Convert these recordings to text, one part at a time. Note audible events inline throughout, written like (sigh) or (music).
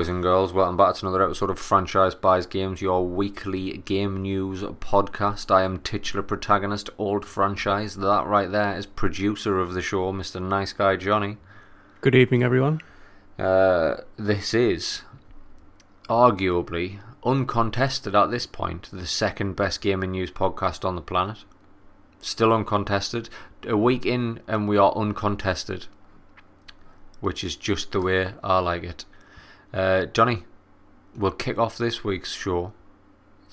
boys and girls. Welcome back to another episode of Franchise Buys Games, your weekly game news podcast. I am titular protagonist, Old Franchise. That right there is producer of the show, Mr. Nice Guy Johnny. Good evening, everyone. Uh, this is arguably, uncontested at this point, the second best gaming news podcast on the planet. Still uncontested. A week in, and we are uncontested, which is just the way I like it. Uh, Johnny, we'll kick off this week's show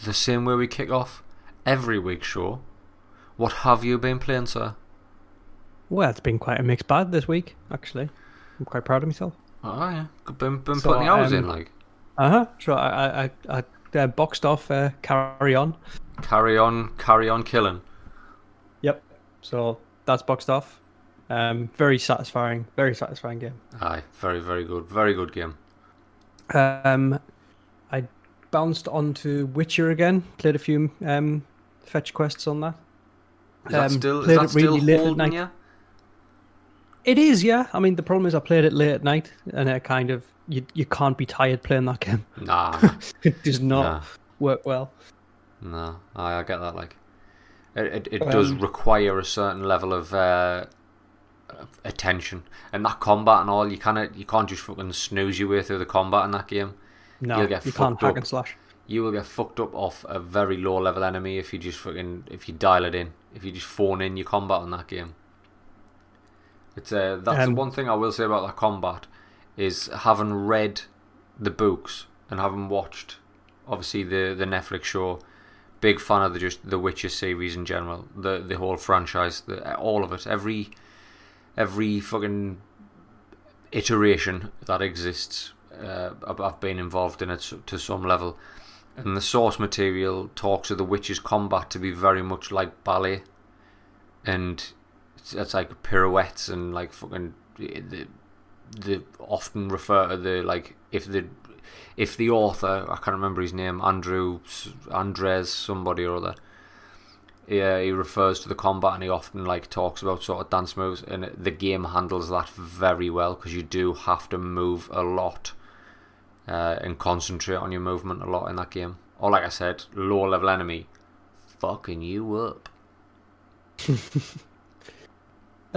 the same way we kick off every week's show. What have you been playing, sir? Well, it's been quite a mixed bag this week, actually. I'm quite proud of myself. Oh, yeah. Been, been So, putting the hours um, in, like. Uh huh. So I, I, I, I uh, boxed off uh, Carry On. Carry on, carry on killing. Yep. So that's boxed off. Um, very satisfying. Very satisfying game. Aye, very, very good. Very good game. Um, I bounced onto Witcher again. Played a few um, fetch quests on that. Is that Um, still, is played that it really still late at holding night. you? It is, yeah. I mean, the problem is I played it late at night, and it kind of you you can't be tired playing that game. (laughs) Nah, it does not nah. work well. No, I, I get that. Like, it it, it does Um, require a certain level of uh, of attention, and that combat and all. You kind you can't just fucking snooze your way through the combat in that game. No, You'll get you can't hack up. and slash. You will get fucked up off a very low level enemy if you just fucking if you dial it in. If you just phone in your combat on that game. It's uh, that's Um, one thing I will say about that combat is having read the books and having watched obviously the the Netflix show. Big fan of the just the Witcher series in general, the the whole franchise, the, all of it, every every fucking iteration that exists. Uh, I've- been involved in it to some level, and the source material talks of the Witcher's combat to be very much like ballet, and it's, it's like pirouettes and like fucking the the often refer to the like if the if the author I can't remember his name Andrew Andres somebody or other yeah he refers to the combat and he often like talks about sort of dance moves and the game handles that very well because you do have to move a lot uh, and concentrate on your movement a lot in that game or like I said low level enemy fucking you up (laughs)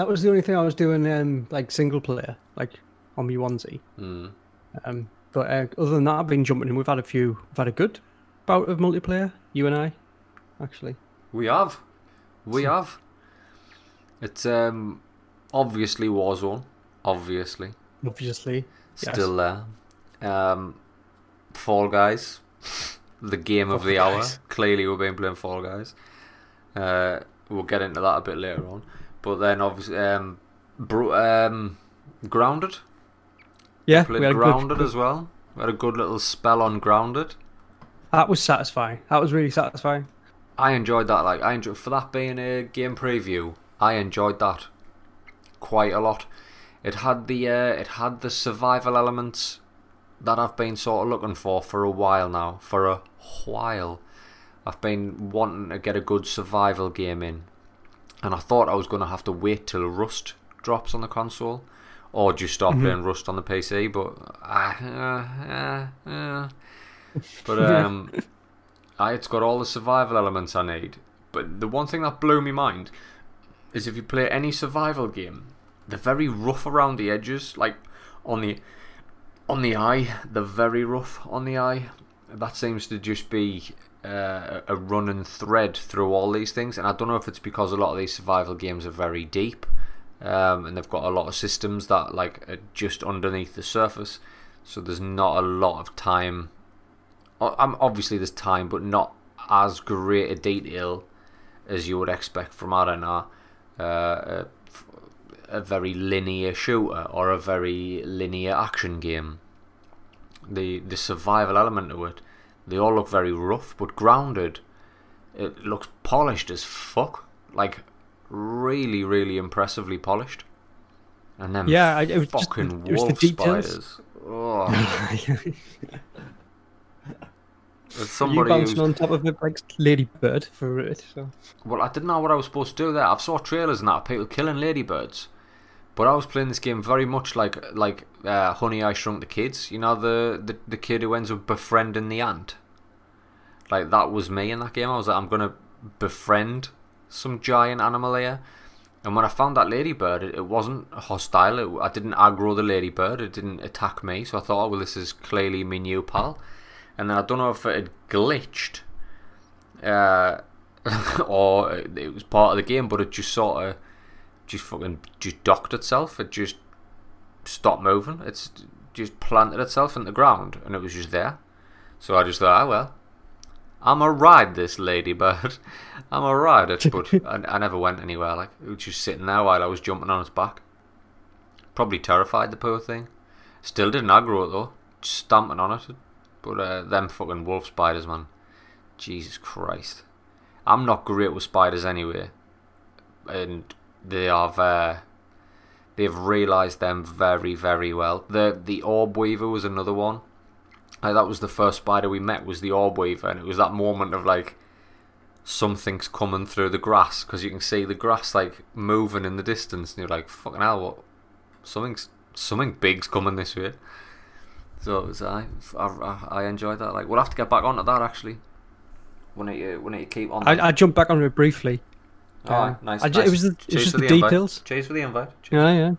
That was the only thing I was doing, um, like single player, like on my onesie. mm. Um, but uh, other than that, I've been jumping in. We've had a few. We've had a good bout of multiplayer. You and I, actually. We have. We have. It's um obviously Warzone. Obviously. Obviously, Yes. Still there. Um Fall Guys. the game of Fall the hour. Clearly we've been playing Fall Guys. Uh we'll get into that a bit later on. But then obviously um Bro- um Grounded. yeah. Played we had Grounded good, as well. We had a good little spell on Grounded. That was satisfying. That was really satisfying. I enjoyed that. Like I enjoyed for that being a game preview. I enjoyed that quite a lot. It had the uh, it had the survival elements that I've been sort of looking for for a while now. For a while, I've been wanting to get a good survival game in, and I thought I was going to have to wait till Rust drops on the console, or just start Mhm. playing Rust on the PC. But uh, uh. (laughs) but um. I, it's got all the survival elements I need. But the one thing that blew me mind is if you play any survival game, they're very rough around the edges, like on the on the eye. They're very rough on the eye. That seems to just be uh, a running thread through all these things, and I don't know if it's because a lot of these survival games are very deep, um, and they've got a lot of systems that like are just underneath the surface, so there's not a lot of time o- um, obviously there's time, but not as great a detail as you would expect from I don't know, uh, a, a very linear shooter or a very linear action game. The the survival element to it, they all look very rough, but grounded. It looks polished as fuck, like really, really impressively polished. And then Yeah, I- it was just- fucking it was the details. spiders. Oh. (laughs) (laughs) As you somebody bouncing who's on top of it like Ladybird for it. So well, I didn't know what I was supposed to do there. I've saw trailers and that of people killing ladybirds, But I was playing this game very much like like uh, Honey I Shrunk the Kids. You know the, the the kid who ends up befriending the ant. Like that was me in that game. I was like, I'm gonna befriend some giant animal here. And when I found that ladybird, it, it wasn't hostile. It, I didn't aggro the ladybird. It didn't attack me. So I thought, oh, well, this is clearly my new pal. And then I don't know if it had glitched, uh, (laughs) or it was part of the game, but it just sort of just fucking just docked itself. It just stopped moving. It's just planted itself in the ground, and it was just there. So I just thought, oh well, I'm a ride this ladybird. (laughs) I'm a ride it, but (laughs) I, I never went anywhere. Like it was just sitting there while I was jumping on its back. Probably terrified the poor thing. Still didn't aggro it though, just stamping on it. But uh, them fucking wolf spiders, man. Jesus Christ. I'm not great with spiders anyway, and they have uh, they've realised them very very well. The the orb weaver was another one. Like that was the first spider we met was the orb weaver, and it was that moment of like something's coming through the grass because you can see the grass like moving in the distance, and you're like, fucking hell, what? Something's something big's coming this way. So it was, I, I I enjoyed that. Like we'll have to get back onto that actually. Need to we need to keep on. I, I jumped back onto it briefly. Oh, Um, nice, I nice. It was, the, it was just the, the invite. details. Cheers for the invite. Cheers. Yeah, yeah.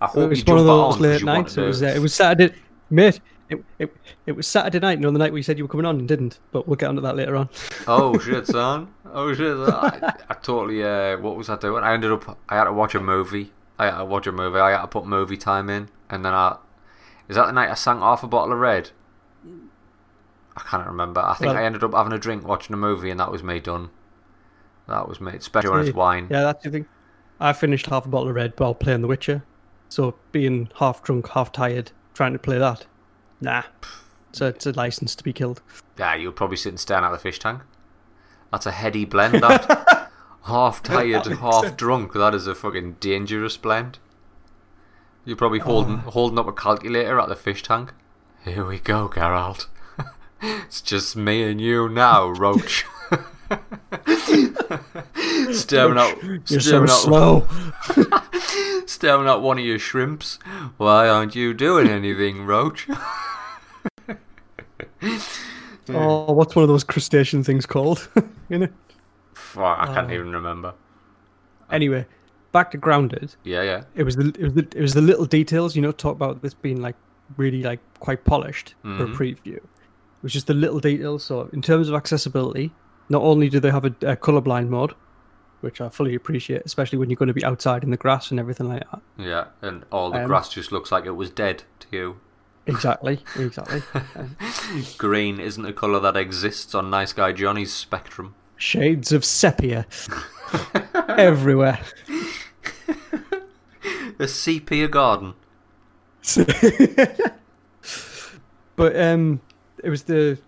I It hope was you one of on those late nights. It was uh, it was Saturday, mate. It, it it was Saturday night. You know, the night we said you were coming on and didn't. But we'll get onto that later on. (laughs) Oh shit, (laughs) son! Oh shit! I, I totally. Uh, what was I doing? I ended up. I had to watch a movie. I had to watch a movie. I had to put movie time in, and then I. Is that the night I sank half a bottle of red? I can't remember. I think Well- I ended up having a drink, watching a movie, and that was me done. That was me, especially when it's wine. Yeah, that's the thing. I finished half a bottle of red while playing The Witcher. So being half drunk, half tired, trying to play that, nah. So it's a license to be killed. Yeah, you were probably sitting staring at the fish tank. That's a heady blend. That (laughs) half tired, (laughs) half drunk. That is a fucking dangerous blend. You're probably holding oh. holding up a calculator at the fish tank. Here we go, Geralt. (laughs) it's just me and you now, (laughs) Roach. (laughs) staring out, You're so staring out, slow. staring at one of your shrimps. Why aren't you doing anything, Roach? oh, what's one of those crustacean things called? you know. I can't Oh. even remember. Anyway, back to grounded. Yeah, yeah. It was the it was the it was the little details. You know, talk about this being like really like quite polished for a Mhm. preview. It was just the little details. So in terms of accessibility, not only do they have a, a colorblind mode, which I fully appreciate, especially when you're going to be outside in the grass and everything like that. Yeah, and all the Um, grass just looks like it was dead to you. Exactly, (laughs) exactly. Green isn't a colour that exists on Nice Guy Johnny's spectrum. shades of sepia (laughs) everywhere. (laughs) A sepia garden. (laughs) but um, it was the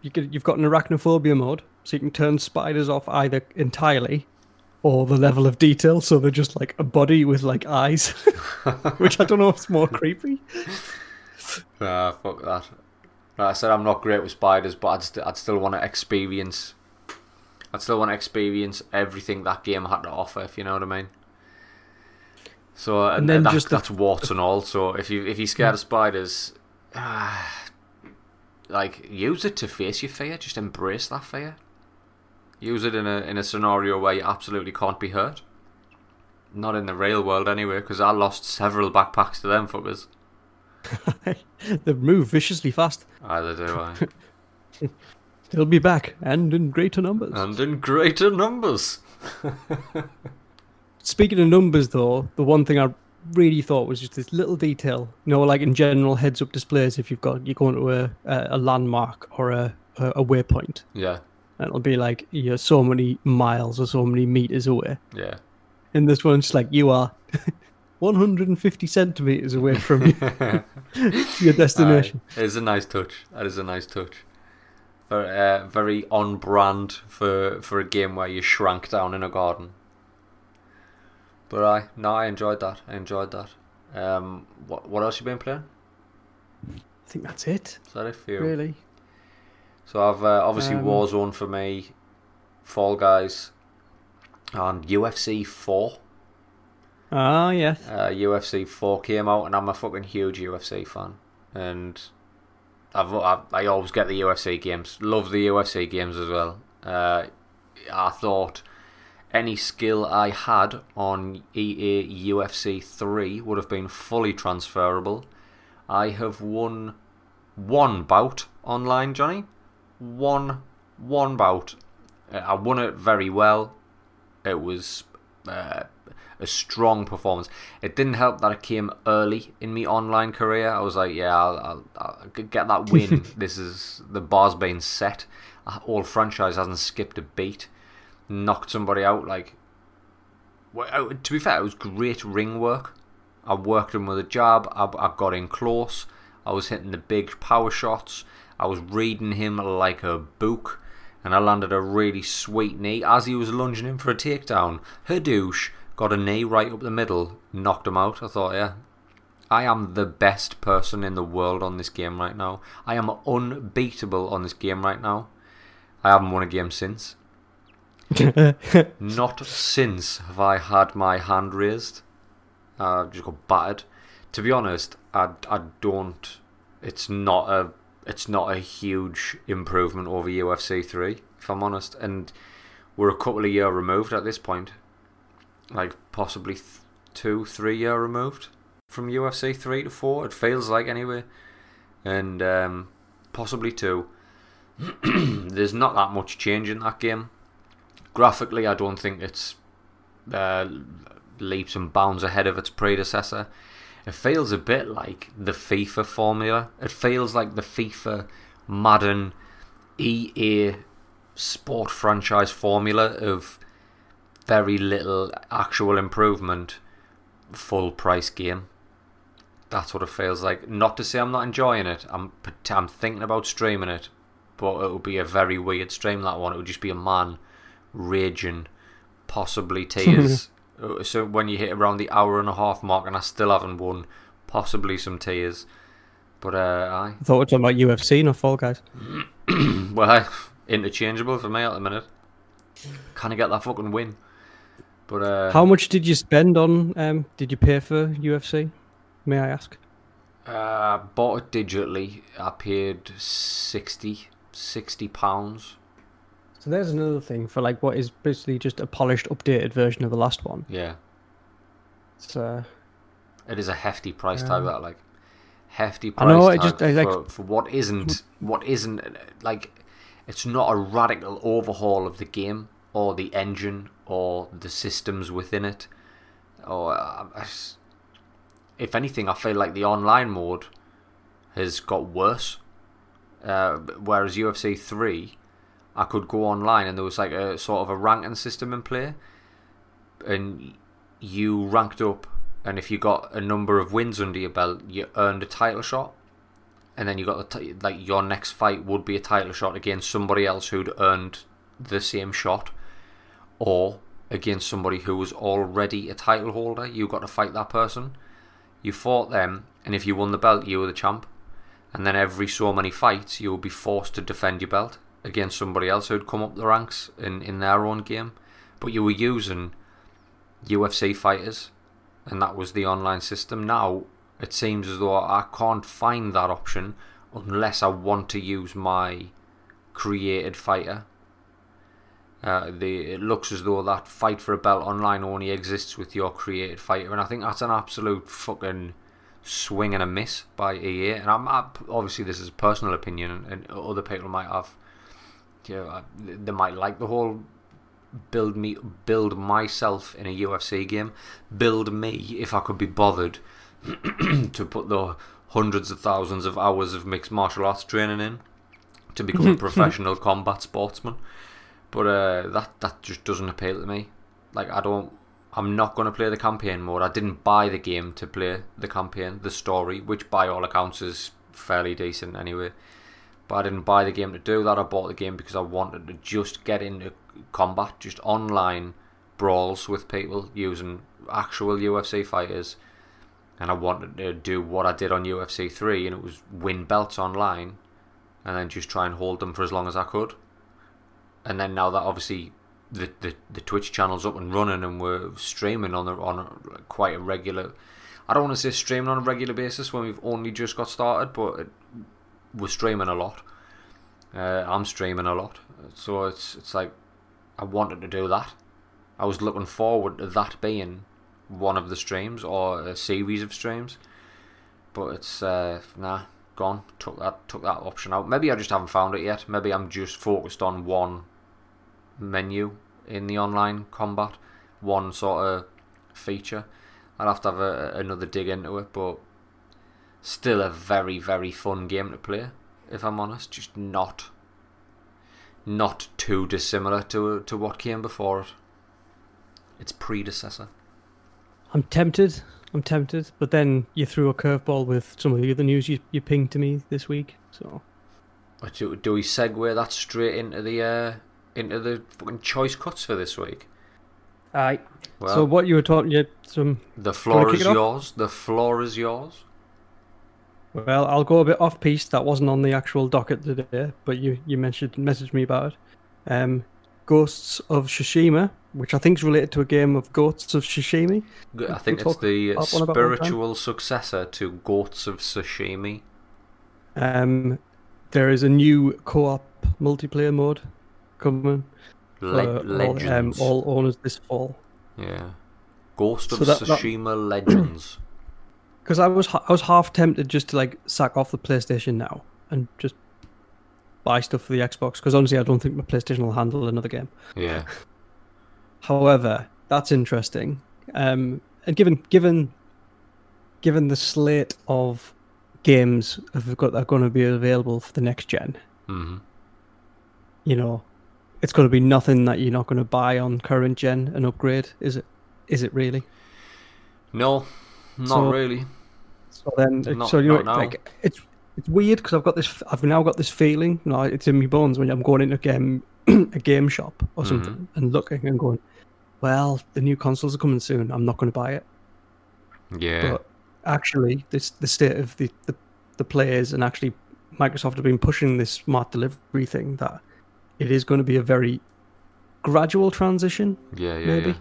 you could, you've got an arachnophobia mode, so you can turn spiders off either entirely or the level of detail, so they're just like a body with like eyes, (laughs) which I don't know if it's more creepy. Ah, fuck that. Like I said I'm not great with spiders, but I'd, st- I'd still want to experience. I'd still want to experience everything that game had to offer, if you know what I mean. So and, And then that, just the- that's warts and all. So if you if you're scared of hmm. spiders, ah, like use it to face your fear. Just embrace that fear. Use it in a in a scenario where you absolutely can't be hurt. Not in the real world anyway, because I lost several backpacks to them fuckers. (laughs) they move viciously fast. Either do I. (laughs) They'll be back and in greater numbers. and in greater numbers. (laughs) Speaking of numbers, though, the one thing I really thought was just this little detail. You know, like in general heads-up displays, if you've got you're going to a a, landmark or a, a a waypoint, Yeah, and it'll be like you're so many miles or so many meters away. yeah. And this one's like you are (laughs) 150 centimeters away from you, (laughs) your destination. It is a nice touch. That is a nice touch. Very, uh, very on brand for for a game where you shrank down in a garden. But I no, I enjoyed that. I enjoyed that. Um, what what else you been playing? I think that's it, Is that it for you? really. So I've uh, obviously Um, Warzone for me, Fall Guys, and UFC Four. Ah, yes. uh, UFC 4 came out, and I'm a fucking huge UFC fan. And I've, I, I always get the UFC games. Love the UFC games as well. Uh, I thought any skill I had on EA UFC 3 would have been fully transferable. I have won one bout online, Johnny. One, one bout. Uh, I won it very well. It was uh, a strong performance. It didn't help that it came early in my online career. I was like, yeah, I'll, I'll, I'll get that win. (laughs) this is the bar's been set. Old Franchise hasn't skipped a beat. Knocked somebody out like. Uh, to be fair, it was great ring work. I worked him with a jab. I, I got in close. I was hitting the big power shots. I was reading him like a book and I landed a really sweet knee as he was lunging in for a takedown. Hadouche got a knee right up the middle, knocked him out. I thought, yeah, I am the best person in the world on this game right now. I am unbeatable on this game right now. I haven't won a game since. (laughs) Not since have I had my hand raised. I just got battered. To be honest, I, I don't. It's not a it's not a huge improvement over UFC three, if I'm honest. And we're a couple of year removed at this point, like possibly th- two, three year removed from UFC three to four. It feels like anyway, and um, possibly two. (clears throat) There's not that much change in that game. Graphically, I don't think it's uh, leaps and bounds ahead of its predecessor. It feels a bit like the FIFA formula. It feels like the FIFA, Madden, EA sport franchise formula of very little actual improvement, full price game. That's what it feels like. Not to say I'm not enjoying it. I'm I'm thinking about streaming it, but it would be a very weird stream. That one. It would just be a man raging, possibly tears. (laughs) so when you hit around the hour and a half mark, and I still haven't won, possibly some tears. But uh, I I thought we were talking about UFC, not Fall Guys. (clears throat) well, interchangeable for me at the minute. Can I get that fucking win? But uh, How much did you spend on? Um, did you pay for UFC? May I ask? Uh, bought it digitally. I paid 60 60 pounds. So there's another thing for like what is basically just a polished, updated version of the last one. Yeah, uh, it is a hefty price tag. That like hefty I price know, tag just- I like- for, for what isn't what isn't like. It's not a radical overhaul of the game or the engine or the systems within it. Or uh, if anything, I feel like the online mode has got worse. Uh, whereas UFC three, I could go online and there was like a sort of a ranking system in play, and you ranked up, and if you got a number of wins under your belt, you earned a title shot, and then you got the t- like your next fight would be a title shot against somebody else who'd earned the same shot, or against somebody who was already a title holder. You got to fight that person. You fought them, and if you won the belt, you were the champ. And then every so many fights, you would be forced to defend your belt against somebody else who'd come up the ranks in, in their own game. But you were using UFC fighters, and that was the online system. Now it seems as though I can't find that option unless I want to use my created fighter. Uh, the it looks as though that fight for a belt online only exists with your created fighter, and I think that's an absolute fucking swing and a miss by EA. And I'm, i obviously this is a personal opinion, and, other people might have, uh, they might like the whole build me build myself in a UFC game, build me if I could be bothered (clears throat) to put the hundreds of thousands of hours of mixed martial arts training in to become a (laughs) professional combat sportsman. But uh, that that just doesn't appeal to me. Like I don't. I'm not going to play the campaign mode. I didn't buy the game to play the campaign, the story, which by all accounts is fairly decent anyway. But I didn't buy the game to do that. I bought the game because I wanted to just get into combat, just online brawls with people using actual UFC fighters. And I wanted to do what I did on UFC 3, and it was win belts online and then just try and hold them for as long as I could. And then now that obviously the, the the Twitch channel's up and running, and we're streaming on the on a, quite a regular. I don't want to say streaming on a regular basis when we've only just got started, but we're streaming a lot. Uh, I'm streaming a lot, so it's it's like I wanted to do that. I was looking forward to that being one of the streams or a series of streams, but it's uh, nah gone. Took that took that option out. Maybe I just haven't found it yet. Maybe I'm just focused on one menu in the online combat, one sort of feature. I'd have to have a, another dig into it, but still a very very fun game to play. If I'm honest, just not not too dissimilar to to what came before it. Its predecessor. I'm tempted. I'm tempted, but then you threw a curveball with some of the other news you, you pinged to me this week. So, do, do we segue that straight into the uh, into the fucking choice cuts for this week? aye. Well, so what you were talking, you some. the floor is yours. The floor is yours. Well, I'll go a bit off piece. That wasn't on the actual docket today, but you you mentioned messaged me about it. Um, Ghosts of Shishima, which I think is related to a game of Ghosts of Tsushima. G- I think it's the about one about one time? spiritual successor to Goats of Sashimi. Um, there is a new co-op multiplayer mode coming Le- for all, um, all owners this fall. Yeah. Ghost of So that- that- Legends. Because I was I was half tempted just to like sack off the PlayStation now and just buy stuff for the Xbox. Because honestly, I don't think my PlayStation will handle another game. yeah. (laughs) However, that's interesting. Um, and given given given the slate of games have got that are going to be available for the next gen, hmm you know, it's going to be nothing that you're not going to buy on current gen and upgrade, is it? Is it really? No, not So- really. So then, Not- so you know, like it's it's weird because I've got this. I've now got this feeling. You know, it's in my bones when I'm going into a game (clears throat) a game shop or Mm-hmm. something and looking and going, well, the new consoles are coming soon. I'm not going to buy it. Yeah. But actually, this the state of the, the the players and actually Microsoft have been pushing this smart delivery thing that it is going to be a very gradual transition. yeah, yeah, maybe. yeah.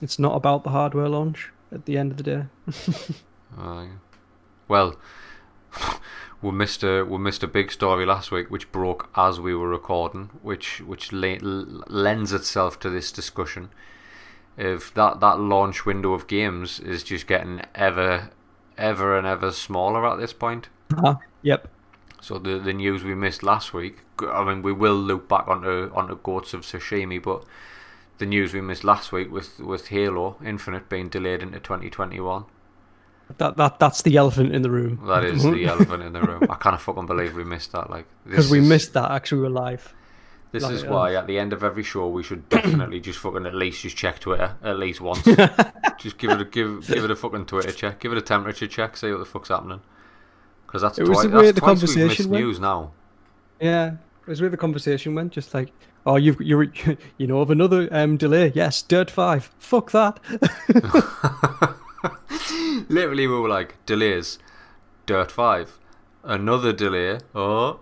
It's not about the hardware launch at the end of the day. (laughs) Uh, well, (laughs) we missed a we missed a big story last week, which broke as we were recording, which which lends itself to this discussion. If that that launch window of games is just getting ever ever and ever smaller at this point. Ah, yep. So the the news we missed last week. I mean, we will loop back onto onto Goats of Sashimi, but the news we missed last week with with Halo Infinite being delayed into 2021. That that that's the elephant in the room. That is the elephant in the room. I can't fucking believe we missed that. Like because we is- missed that. Actually, we were live. This like, is uh, why at the end of every show we should definitely just fucking at least just check Twitter at least once. (laughs) just give it a give give it a fucking Twitter check. Give it a temperature check. See what the fuck's happening. Because that's It was twice. the way That's the twice we've missed conversation went. news now. Yeah, it was where the conversation went. Just like, oh, you've you (laughs) you know of another um delay? Yes, Dirt Five. Fuck that. (laughs) Literally, we were like delays. Dirt Five, another delay. Oh,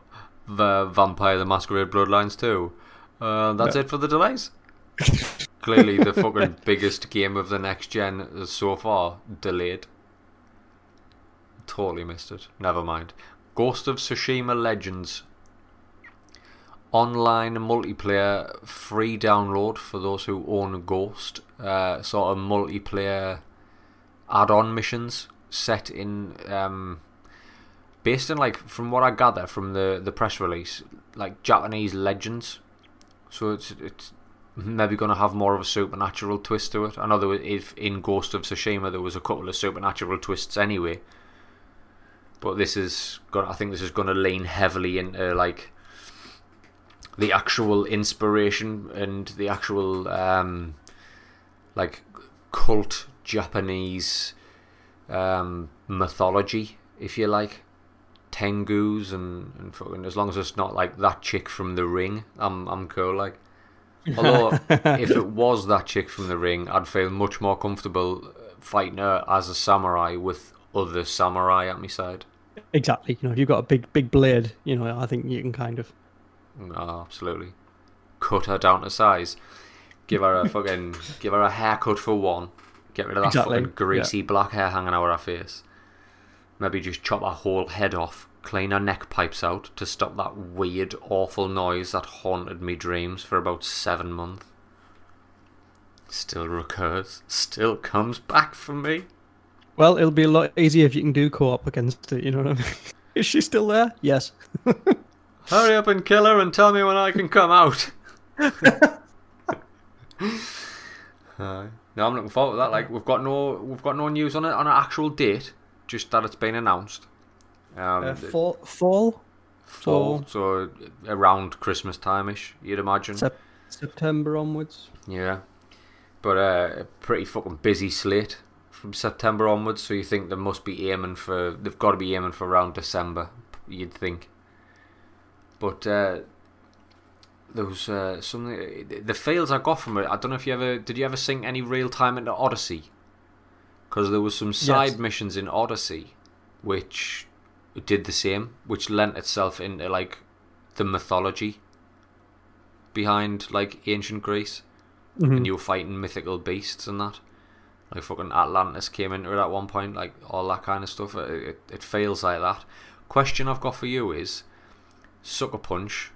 the Vampire the Masquerade Bloodlines Two. Uh, that's No. it for the delays. (laughs) Clearly, the fucking (laughs) biggest game of the next gen so far delayed. Totally missed it. Never mind. Ghost of Tsushima Legends. Online multiplayer free download for those who own Ghost. Uh, sort of multiplayer add-on missions set in um, based on like from what I gather from the the press release, like Japanese legends. So it's it's maybe going to have more of a supernatural twist to it. I know there was, if in Ghost of Tsushima there was a couple of supernatural twists anyway, but this is gonna I think this is going to lean heavily into like the actual inspiration and the actual um, like cult Japanese um, mythology, if you like. Tengus and, and fucking as long as it's not like that chick from the ring, I'm I'm cool. Like, (laughs) although if it was that chick from the ring, I'd feel much more comfortable fighting her as a samurai with other samurai at my side. exactly. You know, if you've got a big big blade, you know, I think you can kind of. No, absolutely. cut her down to size. Give her a (laughs) fucking give her a haircut for one. Get rid of that Exactly, fucking greasy black hair hanging out of her face. Maybe just chop our whole head off. Clean our neck pipes out to stop that weird, awful noise that haunted me dreams for about seven months. Still recurs. Still comes back for me. Well, it'll be a lot easier if you can do co-op against it. You know what I mean? (laughs) Is she still there? Yes. (laughs) Hurry up and kill her and tell me when I can come out. (laughs) Aye. No, I'm looking forward to that. Like we've got no, we've got no news on it on an actual date, just that it's been announced. Um, Uh, fall, fall, fall, so around Christmas time ish, you'd imagine. Sep- September onwards. Yeah, but uh, a pretty fucking busy slate from September onwards. So you think they must be aiming for? They've got to be aiming for around December. You'd think. But uh, there was uh, something. The fails I got from it. I don't know if you ever did. You ever sink any real time into Odyssey? Because there was some side Yes. missions in Odyssey, which did the same, which lent itself into like the mythology behind like ancient Greece Mhm. and you were fighting mythical beasts and that. Like fucking Atlantis came into it at one point, like all that kind of stuff. It, it, it feels like that. Question I've got for you is Sucker Punch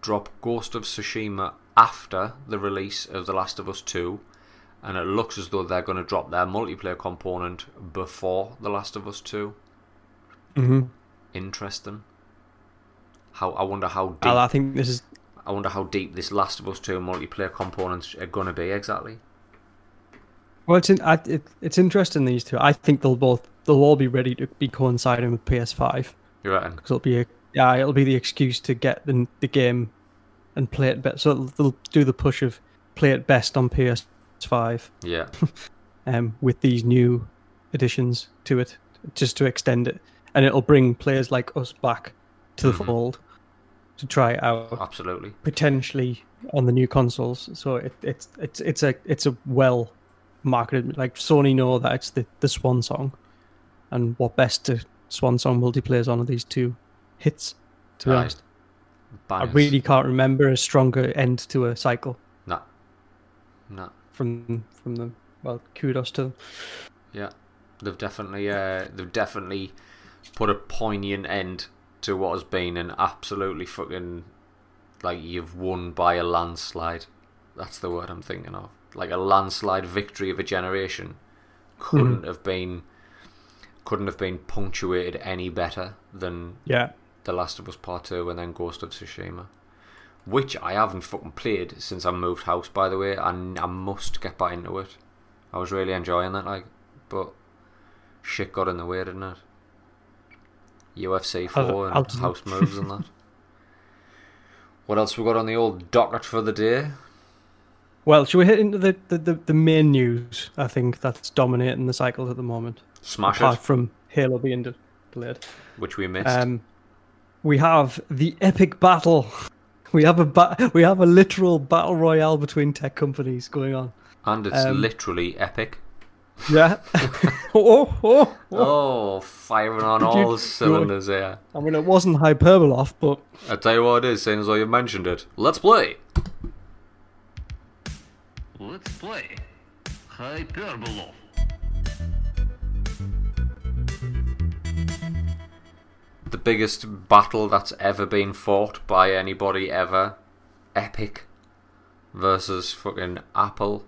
drop Ghost of Tsushima after the release of The Last of Us 2, and it looks as though they're going to drop their multiplayer component before The Last of Us 2. Mhm. Interesting. How I wonder how deep I think this is I wonder how deep this Last of Us 2 multiplayer components are going to be exactly. well. It's in, I, it, it's interesting these two. I think they'll both they'll all be ready to be coinciding with PS5 You're right. because it'll be a yeah it'll be the excuse to get the the game and play it better. So they'll, do the push of play it best on PS5 Yeah. (laughs) um, with these new additions to it, just to extend it, and it'll bring players like us back to the Mhm. fold to try it out Absolutely. potentially on the new consoles. So it, it's it's it's a it's a well marketed like Sony know that it's the, the swan song, and what best to swan song multiplayers on are these two hits. To be Aye. honest, I really can't remember a stronger end to a cycle No. No. from from them. Well, kudos to them. Yeah. They've definitely uh, they've definitely put a poignant end to what has been an absolutely fucking like you've won by a landslide. That's the word I'm thinking of. Like a landslide victory of a generation. Couldn't have been couldn't have been punctuated any better than Yeah, The Last of Us Part 2 and then Ghost of Tsushima. Which I haven't fucking played since I moved house, by the way, and I must get back into it. I was really enjoying it, like, but shit got in the way, didn't it? UFC 4 and house moves and that. (laughs) What else we got on the old docket for the day? Well, should we hit into the, the, the, the main news? I think that's dominating the cycles at the moment, Smash apart it, from Halo being de- delayed. which we missed. Um, we have the epic battle. We have a ba- we have a literal battle royale between tech companies going on. and it's um, literally epic. Yeah. (laughs) (laughs) oh, oh, oh, Oh, firing on Did you- all (laughs) cylinders here. I mean, it wasn't hyperbole, but I'll tell you what it is, seeing as though you mentioned it. Let's play! Let's play Hyperbolo. The biggest battle that's ever been fought by anybody ever. Epic versus fucking Apple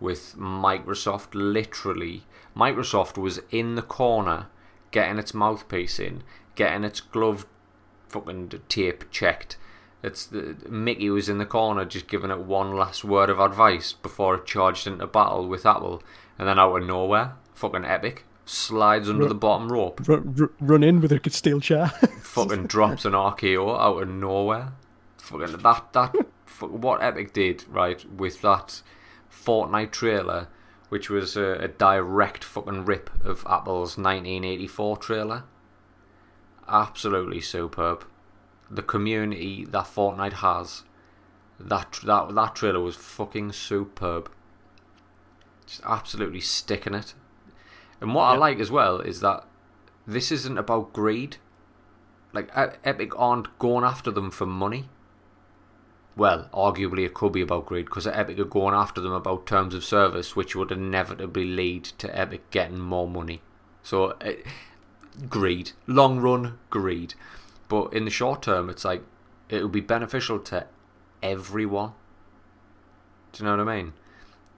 with Microsoft literally. Microsoft was in the corner getting its mouthpiece in, getting its glove fucking tape checked. It's the Mickey was in the corner just giving it one last word of advice before it charged into battle with Apple, and then out of nowhere, fucking epic, slides under Ru- the bottom rope, r- r- run in with a steel chair. (laughs) fucking drops an RKO out of nowhere. Fucking that that what Epic did right with that Fortnite trailer, which was a, a direct fucking rip of Apple's 1984 trailer. Absolutely superb. The community that Fortnite has, that that that trailer was fucking superb. Just absolutely sticking it. And what I like as well is that this isn't about greed. Like Epic aren't going after them for money. well, arguably it could be about greed because Epic are going after them about terms of service, which would inevitably lead to Epic getting more money. So, uh, greed. Long run, greed. But in the short term, it's like it would be beneficial to everyone. Do you know what I mean?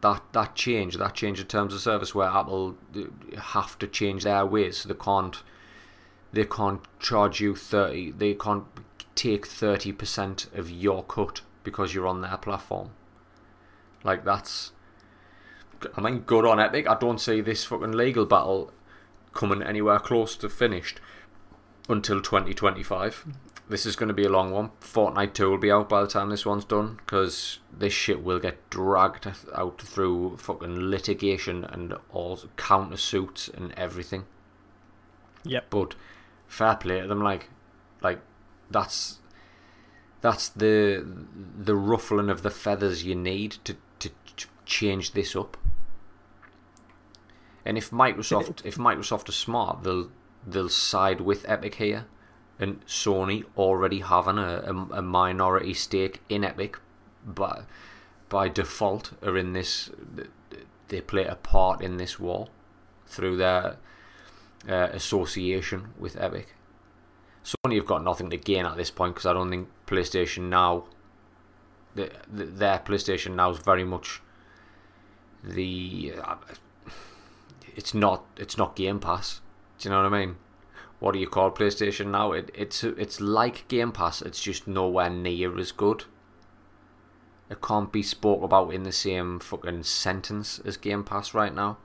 That that change, that change in terms of service, where Apple uh, have to change their ways, so they can't they can't charge you thirty, they can't take thirty percent of your cut because you're on their platform. Like that's, I mean, good on Epic. I don't see this fucking legal battle coming anywhere close to finished until 2025. This is going to be a long one. Fortnite 2 will be out by the time this one's done because this shit will get dragged out through fucking litigation and all countersuits and everything. Yep. But fair play to them, like, like that's that's the the ruffling of the feathers you need to to ch- change this up. And if Microsoft (laughs) if Microsoft are smart, they'll they'll side with Epic here, and Sony already having a, a, a minority stake in Epic, but by default are in this. They play a part in this war through their uh, association with Epic. Sony have got nothing to gain at this point because I don't think PlayStation Now, the, the, their PlayStation Now is very much the. Uh, it's not. It's not Game Pass. Do you know what I mean? What do you call PlayStation Now? It, it's it's like Game Pass. It's just nowhere near as good. It can't be spoke about in the same fucking sentence as Game Pass right now.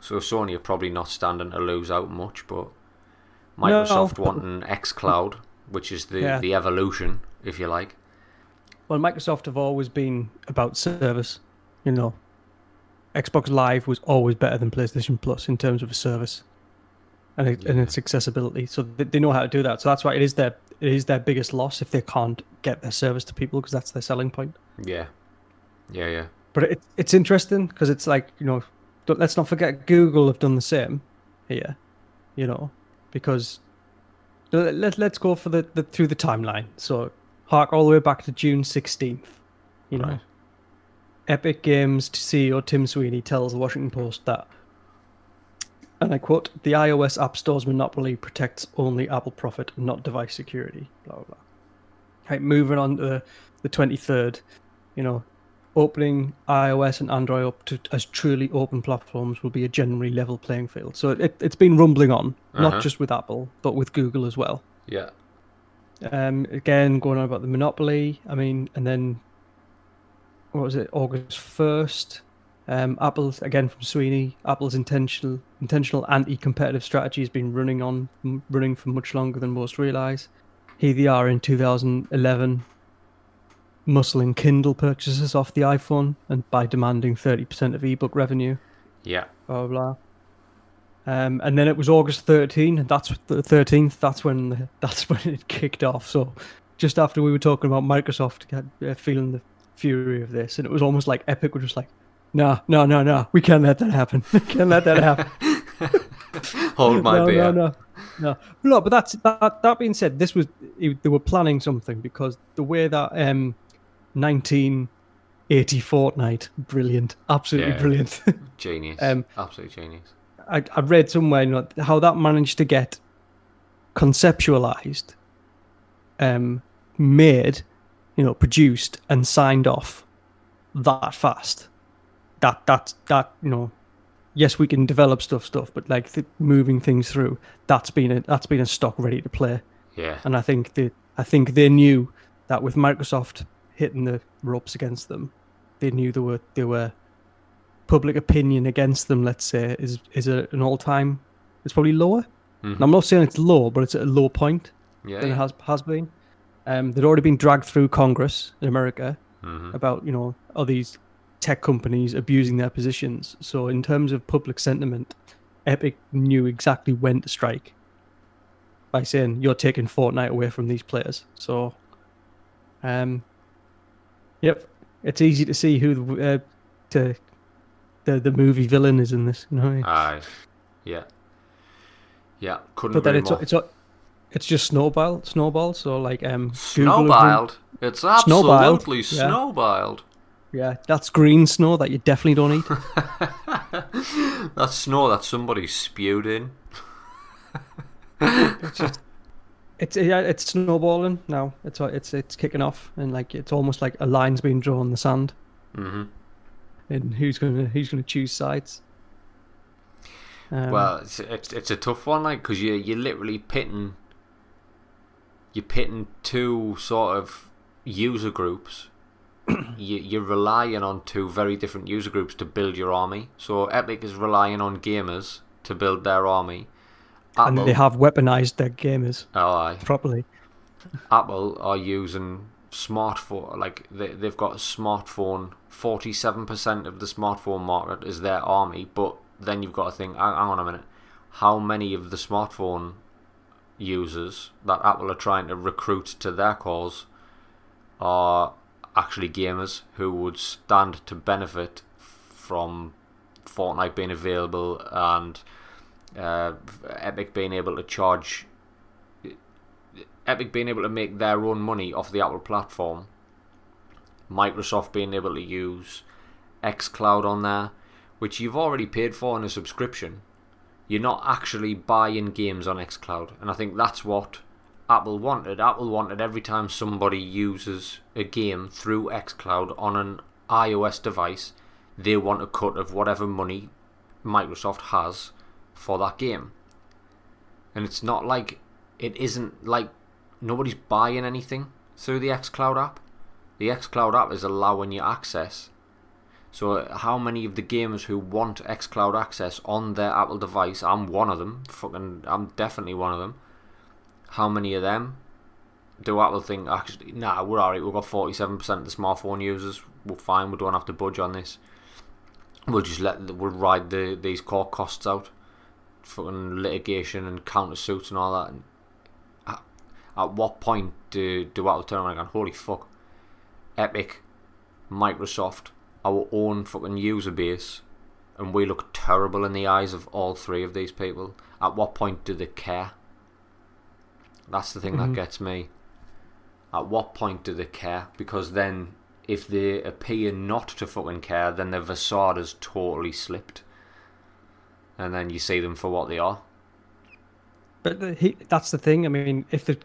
So Sony are probably not standing to lose out much, but Microsoft No. wanting xCloud, which is the Yeah. the evolution, if you like. Well, Microsoft have always been about service. You know, Xbox Live was always better than PlayStation Plus in terms of a service and it, and its accessibility. So they, they know how to do that. So that's why it is their it is their biggest loss if they can't get their service to people because that's their selling point. Yeah, yeah, yeah. But it, it's interesting because it's like you know, don't, let's not forget Google have done the same here. You know, because let, let, let's go for the, the through the timeline. So hark all the way back to June sixteenth. You know, Right. Epic Games CEO Tim Sweeney tells the Washington Post that, and I quote, "The iOS App Store's monopoly protects only Apple profit, not device security." Blah blah. blah. Right, moving on to the, the twenty third. You know, opening iOS and Android up to as truly open platforms will be a generally level playing field. So it, it's been rumbling on, Uh-huh. not just with Apple, but with Google as well. Yeah. Um, again, going on about the monopoly. I mean, and then what was it? August first. Um, Apple's again from Sweeney. Apple's intentional intentional anti-competitive strategy has been running on running for much longer than most realize. Here they are in 2011, muscling Kindle purchases off the iPhone and by demanding 30% of ebook revenue Yeah. blah blah. blah. Um, and then it was August 13, and that's the 13th. That's when the, (laughs) that's when it kicked off. So just after we were talking about Microsoft had, uh, feeling the fury of this, and it was almost like Epic were just like, "No, no, no, no, we can't let that happen. (laughs) We can't let that happen." (laughs) Hold my (laughs) no, beer. no, no, no, no. But that's that. That being said, this was they were planning something because the way that um, 1980 Fortnite, brilliant, absolutely Yeah. brilliant. Genius. Um, Absolute genius. I, I read somewhere you know, how that managed to get conceptualized, um, made, you know, produced and signed off that fast. That that that you know, yes, we can develop stuff, stuff, but like th- moving things through, that's been a that's been a stock ready to play. Yeah. And I think they I think they knew that with Microsoft hitting the ropes against them, they knew they were they were public opinion against them. Let's say is is a, an all time. It's probably lower. Mhm. And I'm not saying it's low, but it's at a low point Yeah. than it has has been. Um, they'd already been dragged through Congress in America Mhm. about you know all these tech companies abusing their positions. So in terms of public sentiment, Epic knew exactly when to strike by saying you're taking Fortnite away from these players. So, um, yep, it's easy to see who the uh, to the the movie villain is in this. You know, what I mean? Aye. Yeah. Yeah. Couldn't but then it's it's al- It's just snowball, snowball. So like um, Google been- Snowbiled. It's absolutely yeah. snowbiled. Yeah, that's green snow that you definitely don't eat. (laughs) That's snow that somebody spewed in. it's just, it's yeah, it's snowballing now. It's it's it's kicking off, and like it's almost like a line's being drawn in the sand, hmm and who's gonna who's gonna choose sides. Um, Well, it's, it's it's a tough one, like because you you're literally pitting you're pitting two sort of user groups. (clears throat) you, you're relying on two very different user groups to build your army. So Epic is relying on gamers to build their army. and they have weaponized their gamers oh, aye. properly. Apple are using smartphone like they they've got a smartphone. Forty seven percent of the smartphone market is their army, but then you've got to think. Hang on a minute. How many of the smartphone users that Apple are trying to recruit to their cause are actually gamers who would stand to benefit from Fortnite being available and uh, Epic being able to charge Epic being able to make their own money off the Apple platform, Microsoft being able to use xCloud on there, which you've already paid for in a subscription. You're not actually buying games on xCloud, and I think that's what Apple wanted. Apple wanted every time somebody uses a game through xCloud on an iOS device, they want a cut of whatever money Microsoft has for that game. And it's not like it isn't like nobody's buying anything through the xCloud app. The xCloud app is allowing you access. So how many of the gamers who want xCloud access on their Apple device? I'm one of them. Fucking, I'm definitely one of them. How many of them do Apple think actually? Nah, we're alright. We've got 47% of the smartphone users. We're fine. We don't have to budge on this. We'll just let we'll ride the these core costs out, fucking litigation and countersuits and all that. And at, at what point do do Apple turn around and go, holy fuck, Epic, Microsoft, our own fucking user base, and we look terrible in the eyes of all three of these people. At what point do they care? That's the thing that mm-hmm. gets me. At what point do they care? Because then, if they appear not to fucking care, then their facade has totally slipped. And then you see them for what they are. But the, he, that's the thing. I mean, if the,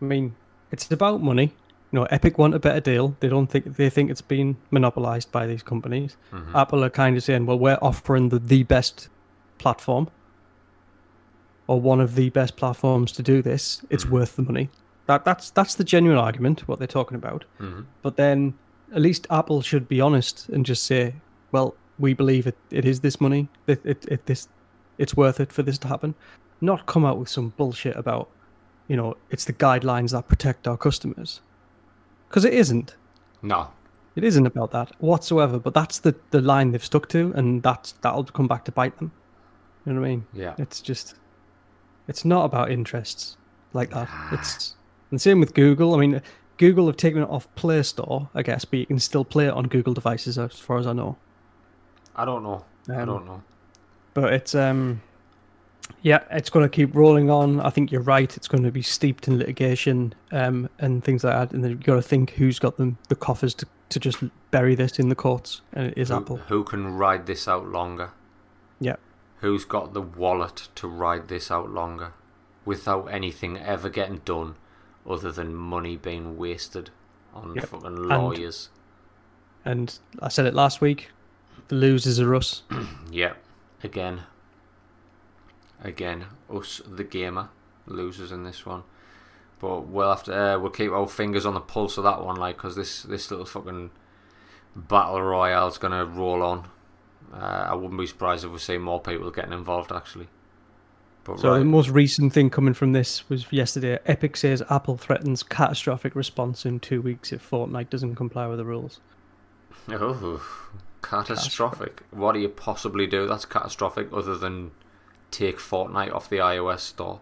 I mean, it's about money. You know, Epic want a better deal. They don't think they think it's been monopolized by these companies. Mm-hmm. Apple are kind of saying, "Well, we're offering the, the best platform, or one of the best platforms to do this. It's mm-hmm. worth the money." That that's that's the genuine argument. What they're talking about. Mm-hmm. But then, at least Apple should be honest and just say, "Well, we believe it, it is this money. It, it, it this, it's worth it for this to happen." Not come out with some bullshit about, you know, it's the guidelines that protect our customers, because it isn't. No. It isn't about that whatsoever. But that's the, the line they've stuck to, and that's that'll come back to bite them. You know what I mean? Yeah. It's just, it's not about interests like that. It's and same with Google. I mean, Google have taken it off Play Store, I guess, but you can still play it on Google devices, as far as I know. I don't know. I Um, don't know. But it's um, yeah, it's going to keep rolling on. I think you're right. It's going to be steeped in litigation um, and things like that. And then you've got to think who's got them the coffers to, to just bury this in the courts, and it is Who, Apple. who can ride this out longer? Yeah. Who's got the wallet to ride this out longer without anything ever getting done other than money being wasted on Yep. fucking And- lawyers? And I said it last week. The losers are us. (clears throat) Yep. Again. Again, us the gamer losers in this one. But we'll have to uh, we'll keep our fingers on the pulse of that one, like, because this this little fucking battle royale's gonna roll on. Uh, I wouldn't be surprised if we see more people getting involved, actually. But So the most recent thing coming from this was yesterday. Epic says Apple threatens catastrophic response in two weeks if Fortnite doesn't comply with the rules. oh, catastrophic. What do you possibly do that's catastrophic other than take Fortnite off the iOS store?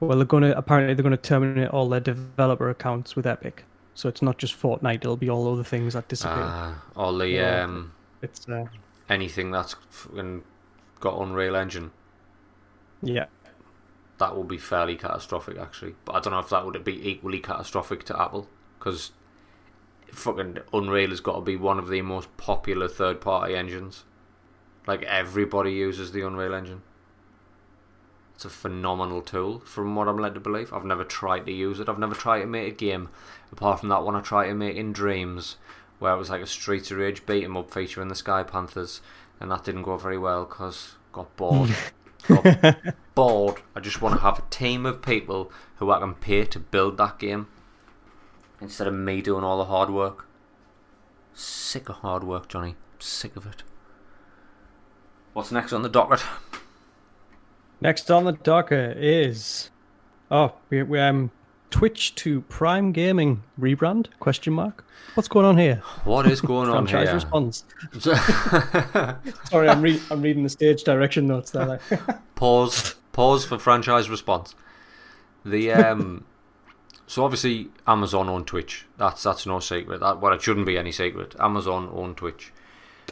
Well, they're going to apparently they're going to terminate all their developer accounts with Epic. So it's not just Fortnite; it'll be all other things that disappear. Uh, all the um, it's uh, anything that's got Unreal Engine. yeah, that would be fairly catastrophic, actually. But I don't know if that would be equally catastrophic to Apple because fucking Unreal has got to be one of the most popular third-party engines. Like everybody uses the Unreal Engine. It's a phenomenal tool, from what I'm led to believe. I've never tried to use it. I've never tried to make a game, apart from that one I tried to make in Dreams, where it was like a Streets of Rage beat 'em up featuring the Sky Panthers, and that didn't go very well because got bored. (laughs) got bored. I just want to have a team of people who I can pay to build that game instead of me doing all the hard work. Sick of hard work, Johnny. Sick of it. What's next on the docket? Next on the docket is oh we, we um Twitch to Prime Gaming rebrand question mark. What's going on here? What is going on Franchise here? response. (laughs) Sorry, I'm re- I'm reading the stage direction notes there. Like. pause. Pause for franchise response. The um. So obviously Amazon own Twitch. That's that's no secret. That well, it shouldn't be any secret. Amazon own Twitch.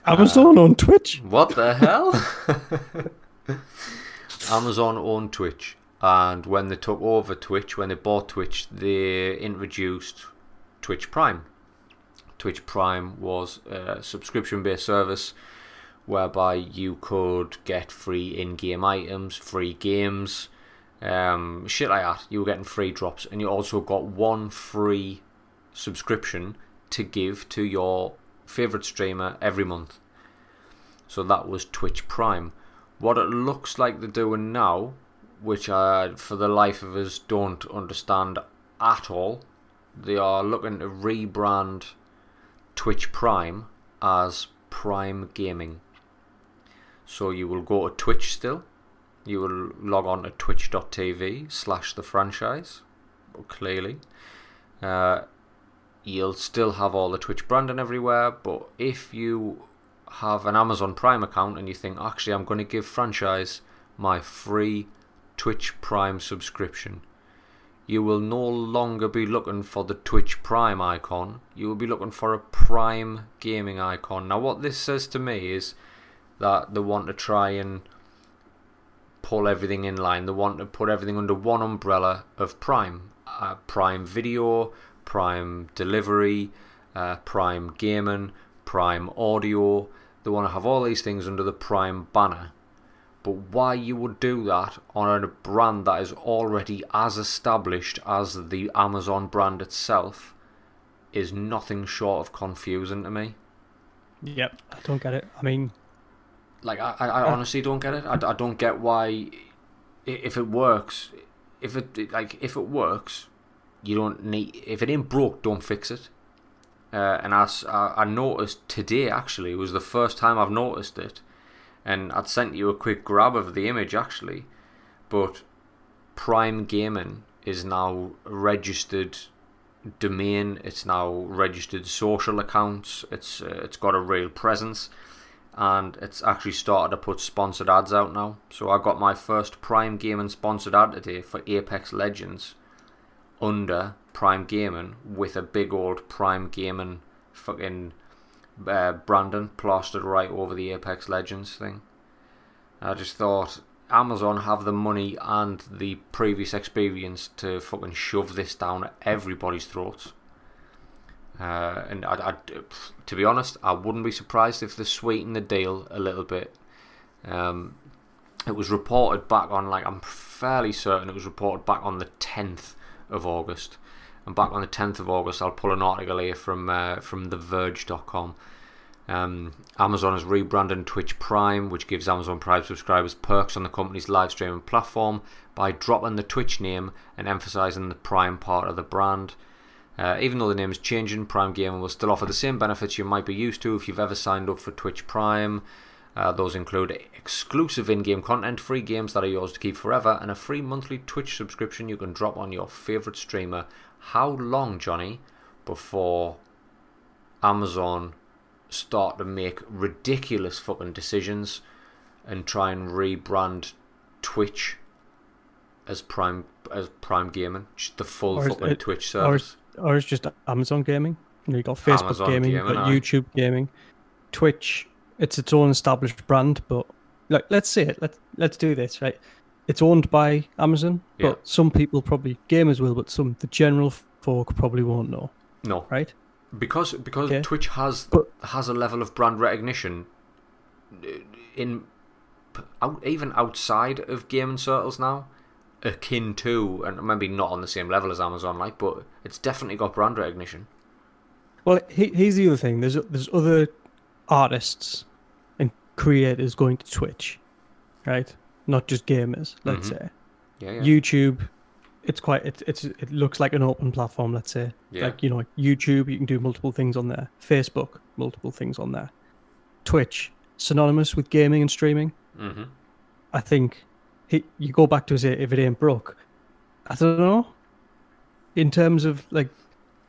Amazon on Twitch. What the hell? (laughs) Amazon owned Twitch, and when they took over Twitch, when they bought Twitch, they introduced Twitch Prime. Twitch Prime was a subscription based service whereby you could get free in game items, free games, um, shit like that. You were getting free drops, and you also got one free subscription to give to your favorite streamer every month. So that was Twitch Prime. What it looks like they're doing now, which I, for the life of us, don't understand at all, they are looking to rebrand Twitch Prime as Prime Gaming. So you will go to Twitch still. You will log on to twitch.tv slash the franchise, clearly. Uh, you'll still have all the Twitch branding everywhere, but if you have an Amazon Prime account and you think, actually, I'm going to give franchise my free Twitch Prime subscription, you will no longer be looking for the Twitch Prime icon. You will be looking for a Prime gaming icon. Now, what this says to me is that they want to try and pull everything in line. They want to put everything under one umbrella of Prime. Uh, Prime Video, Prime Delivery, uh, Prime Gaming, Prime Audio. They want to have all these things under the Prime banner. But why you would do that on a brand that is already as established as the Amazon brand itself is nothing short of confusing to me. Yep, I don't get it. I mean, Like I, I I honestly don't get it. I, I don't get why, if it works, if it like if it works, you don't need. If it ain't broke, don't fix it. Uh, and as I, I noticed today, actually, it was the first time I've noticed it, and I'd sent you a quick grab of the image actually, but Prime Gaming is now registered domain. It's now registered social accounts. It's uh, it's got a real presence, and it's actually started to put sponsored ads out now. So I got my first Prime Gaming sponsored ad today for Apex Legends under Prime Gaming with a big old Prime Gaming fucking uh, Brandon plastered right over the Apex Legends thing. I just thought Amazon have the money and the previous experience to fucking shove this down everybody's throats. Uh, and I, I, to be honest, I wouldn't be surprised if they sweeten the deal a little bit. Um, it was reported back on, like, I'm fairly certain it was reported back on the 10th of August. And back on the 10th of August, I'll pull an article here from uh, from TheVerge.com. Um, Amazon has rebranded Twitch Prime, which gives Amazon Prime subscribers perks on the company's live streaming platform by dropping the Twitch name and emphasizing the Prime part of the brand. Uh, even though the name is changing, Prime Gaming will still offer the same benefits you might be used to if you've ever signed up for Twitch Prime. Uh, those include exclusive in game content, free games that are yours to keep forever, and a free monthly Twitch subscription you can drop on your favourite streamer. How long, Johnny, before Amazon start to make ridiculous fucking decisions and try and rebrand Twitch as Prime as Prime Gaming, just the full is fucking it- Twitch or service? is, or is just Amazon Gaming. You know, you got Facebook Amazon Gaming, Gaming, got. YouTube Gaming, Twitch. It's its own established brand, but like, let's say it. Let's let's do this right. It's owned by Amazon, Yeah. but some people probably gamers will, but some the general folk probably won't know, No, right? because because Okay. Twitch has But- has a level of brand recognition uh, in out, even outside of gaming circles now, akin to and maybe not on the same level as Amazon, like, but it's definitely got brand recognition. Well, he, here's the other thing. There's there's other artists and creators going to Twitch, right? Not just gamers. Let's Mhm. say Yeah, yeah, YouTube. It's quite it, it's it looks like an open platform. Let's say yeah. like you know YouTube, you can do multiple things on there. Facebook, multiple things on there. Twitch, synonymous with gaming and streaming. hmm I think he, you go back to say if it ain't broke. I don't know. In terms of like,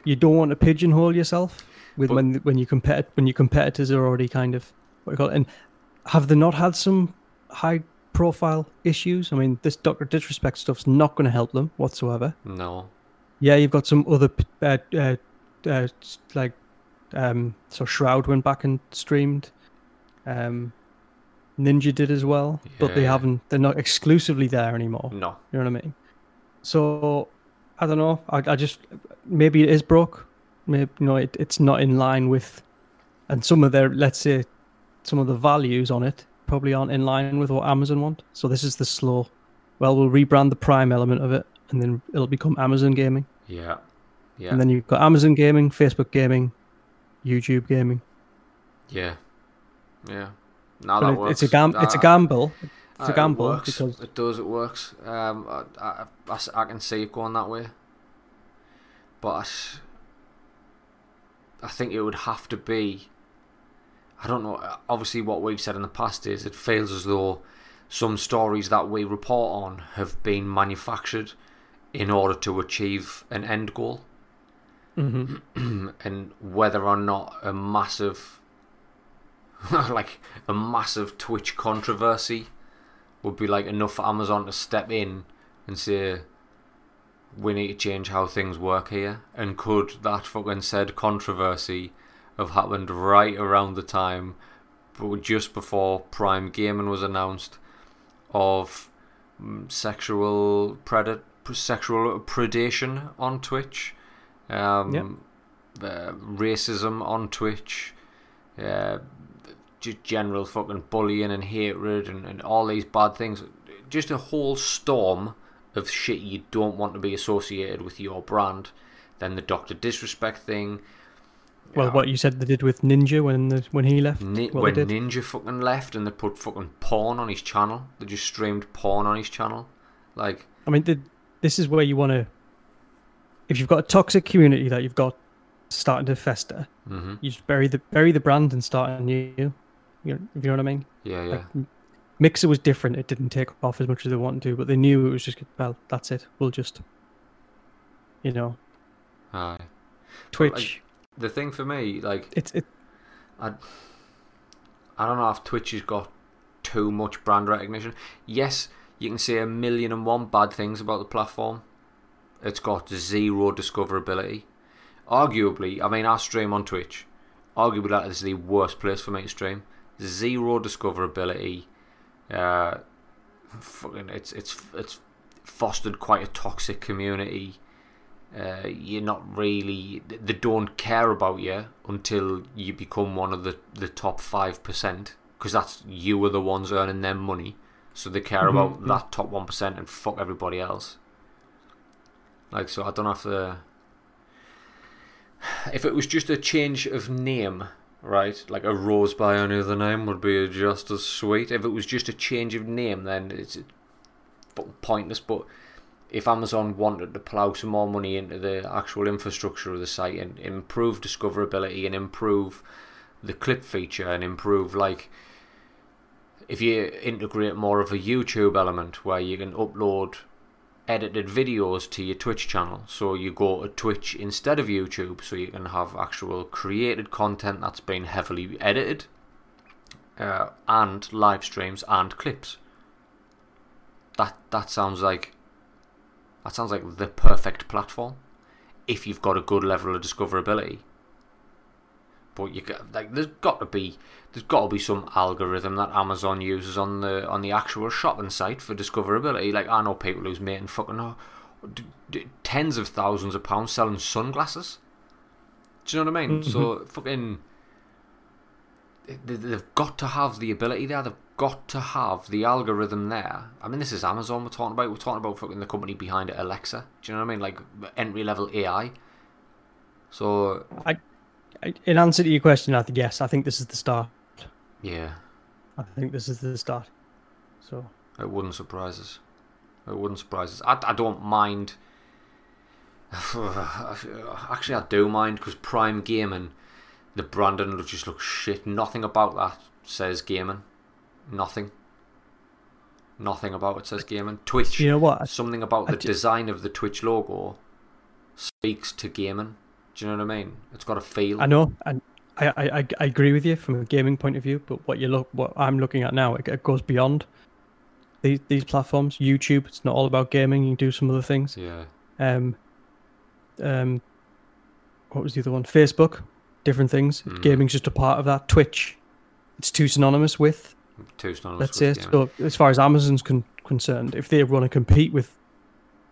you don't want to pigeonhole yourself with But- when when you compare when your competitors are already kind of what you call it. And have they not had some high profile issues? I mean, this Doctor Disrespect stuff's not going to help them whatsoever. No, Yeah, you've got some other uh, uh, uh, like um, so Shroud went back and streamed. Um, Ninja did as well, but they haven't. They're not exclusively there anymore. no. You know what I mean? So I don't know. I, I just maybe it is broke. Maybe you know it, it's not in line with, and some of their let's say, some of the values on it probably aren't in line with what Amazon want. So this is the slow. Well, we'll rebrand the Prime element of it, and then it'll become Amazon Gaming. Yeah, yeah, And then you've got Amazon Gaming, Facebook Gaming, YouTube Gaming. yeah, yeah. Now that it- works. it's a gam- it's a gamble. It's uh, a gamble It works. because it does. It works. Um, I, I, I I can see it going that way, but I think it would have to be. I don't know. Obviously, what we've said in the past is it feels as though some stories that we report on have been manufactured in order to achieve an end goal. Mhm. (clears throat) and whether or not a massive (laughs) like a massive Twitch controversy would be like enough for Amazon to step in and say we need to change how things work here and could that fucking said controversy have happened right around the time just before Prime Gaming was announced of mm, sexual predat sexual predation on Twitch um, uh, racism on Twitch, uh, just general fucking bullying and hatred and, and all these bad things. Just a whole storm of shit you don't want to be associated with your brand. Then the Doctor Disrespect thing. Well, what you said they did with Ninja when the, when he left. Ni- when. Ninja fucking left and they put fucking porn on his channel, they just streamed porn on his channel. Like, I mean, the, this is where you want to. If you've got a toxic community that you've got starting to fester, hmm you just bury the bury the brand and start anew. You know, if you know what I mean? yeah, yeah. Like, Mixer was different; it didn't take off as much as they wanted to, but they knew it was just well, that's it. We'll just, you know, Aye. Twitch. The thing for me, like, it's it. I don't know if Twitch has got too much brand recognition. Yes, you can say a million and one bad things about the platform. It's got zero discoverability. Arguably, I mean, I stream on Twitch. Arguably, that is the worst place for me to stream. Zero discoverability. Uh, fucking, it's it's it's fostered quite a toxic community. Uh, you're not really they don't care about you until you become one of the, the top 5% because that's you are the ones earning their money. So they care about Mhm. that top 1% and fuck everybody else. Like so I don't have to if it was just a change of name right like a rose by any other name would be just as sweet. If it was just a change of name then it's pointless but if Amazon wanted to plough some more money into the actual infrastructure of the site and improve discoverability and improve the clip feature and improve like if you integrate more of a YouTube element where you can upload edited videos to your Twitch channel. So you go to Twitch instead of YouTube so you can have actual created content that's been heavily edited uh, and live streams and clips. That that sounds like that sounds like the perfect platform if you've got a good level of discoverability. but you got like there's got to be there's got to be some algorithm that Amazon uses on the on the actual shopping site for discoverability. Like I know people who's making fucking uh, d- d- tens of thousands of pounds selling sunglasses. Do you know what I mean? So fucking they- they've got to have the ability there. They've got to have the algorithm there. I mean, this is Amazon we're talking about. We're talking about fucking the company behind it, Alexa. Do you know what I mean? Like entry level AI. So I, I, in answer to your question, I think yes. I think this is the start. yeah, I think this is the start. So it wouldn't surprise us. It wouldn't surprise us. I, I don't mind. (sighs) Actually, I do mind because Prime Gaming, the branding just looks shit. Nothing about that says gaming. Nothing. Nothing about it says gaming. Twitch. you know what? Something about I the design of the Twitch logo speaks to gaming. Do you know what I mean? It's got a feel. I know, and I, I, I- I agree with you from a gaming point of view. But what you look, what I'm looking at now, it, it goes beyond these these platforms. YouTube, it's not all about gaming. You can do some other things. Yeah. Um, um, what was the other one? Facebook, different things. Mm. Gaming's just a part of that. Twitch, it's too synonymous with. Two synonymous Let's with say gaming. so. As far as Amazon's con- concerned, if they want to compete with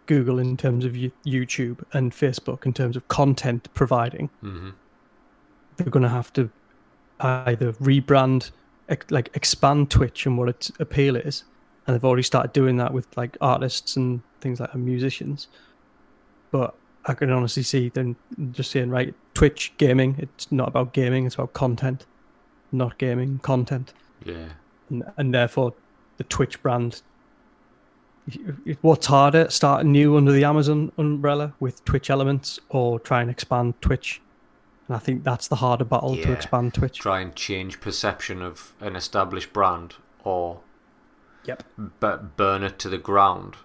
Google in terms of YouTube and Facebook in terms of content providing, Mhm. they're going to have to either rebrand, ex- like expand Twitch and what its appeal is, and they've already started doing that with like artists and things like musicians. But I can honestly see them just saying, right, Twitch gaming. It's not about gaming; it's about content, not gaming content, Yeah. And, and therefore the Twitch brand. What's harder, starting new under the Amazon umbrella with Twitch elements, or try and expand Twitch? And I think that's the harder battle to expand Twitch. Try and change perception of an established brand or Yep. bu- burn it to the ground.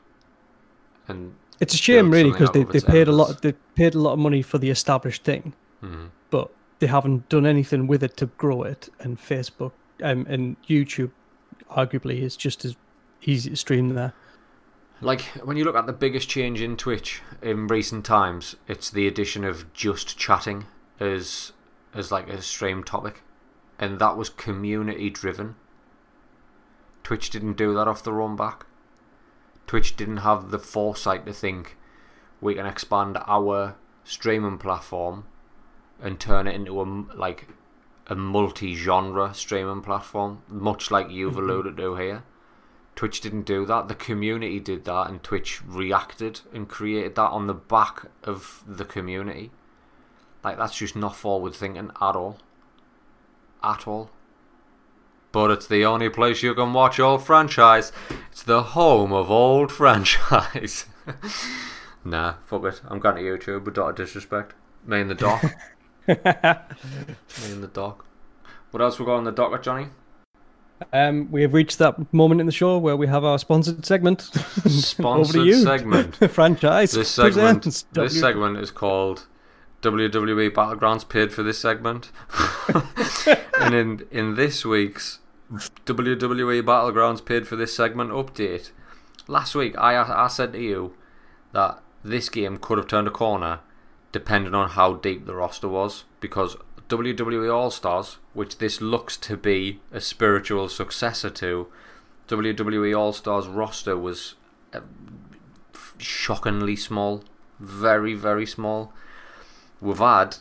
And It's a shame, really, because they, they paid a lot. They paid a lot of money for the established thing, mhm. but they haven't done anything with it to grow it. And Facebook um, and YouTube, arguably, is just as easy to stream there. like when you look at the biggest change in Twitch in recent times, it's the addition of just chatting as as like a stream topic, and that was community driven. Twitch didn't do that off the run back. Twitch didn't have the foresight to think we can expand our streaming platform and turn it into a like a multi-genre streaming platform, much like you've mm-hmm. alluded to here. Twitch didn't do that. The community did that, and Twitch reacted and created that on the back of the community. Like that's just not forward thinking at all. At all. But it's the only place you can watch old franchise. It's the home of old (laughs) franchise. (laughs) nah, fuck it. I'm going to YouTube without disrespect. Me and the doc. (laughs) (laughs) And the doc. What else we got on the docket, Johnny? Um, we have reached that moment in the show where we have our sponsored segment. Over to Sponsored you. segment. The (laughs) franchise. This segment, presents this W- segment is called WWE Battlegrounds paid for this segment. (laughs) and in in this week's WWE Battlegrounds paid for this segment update, last week I I said to you that this game could have turned a corner depending on how deep the roster was because WWE All Stars, which this looks to be a spiritual successor to, WWE All Stars roster was uh, shockingly small, very very small. We've had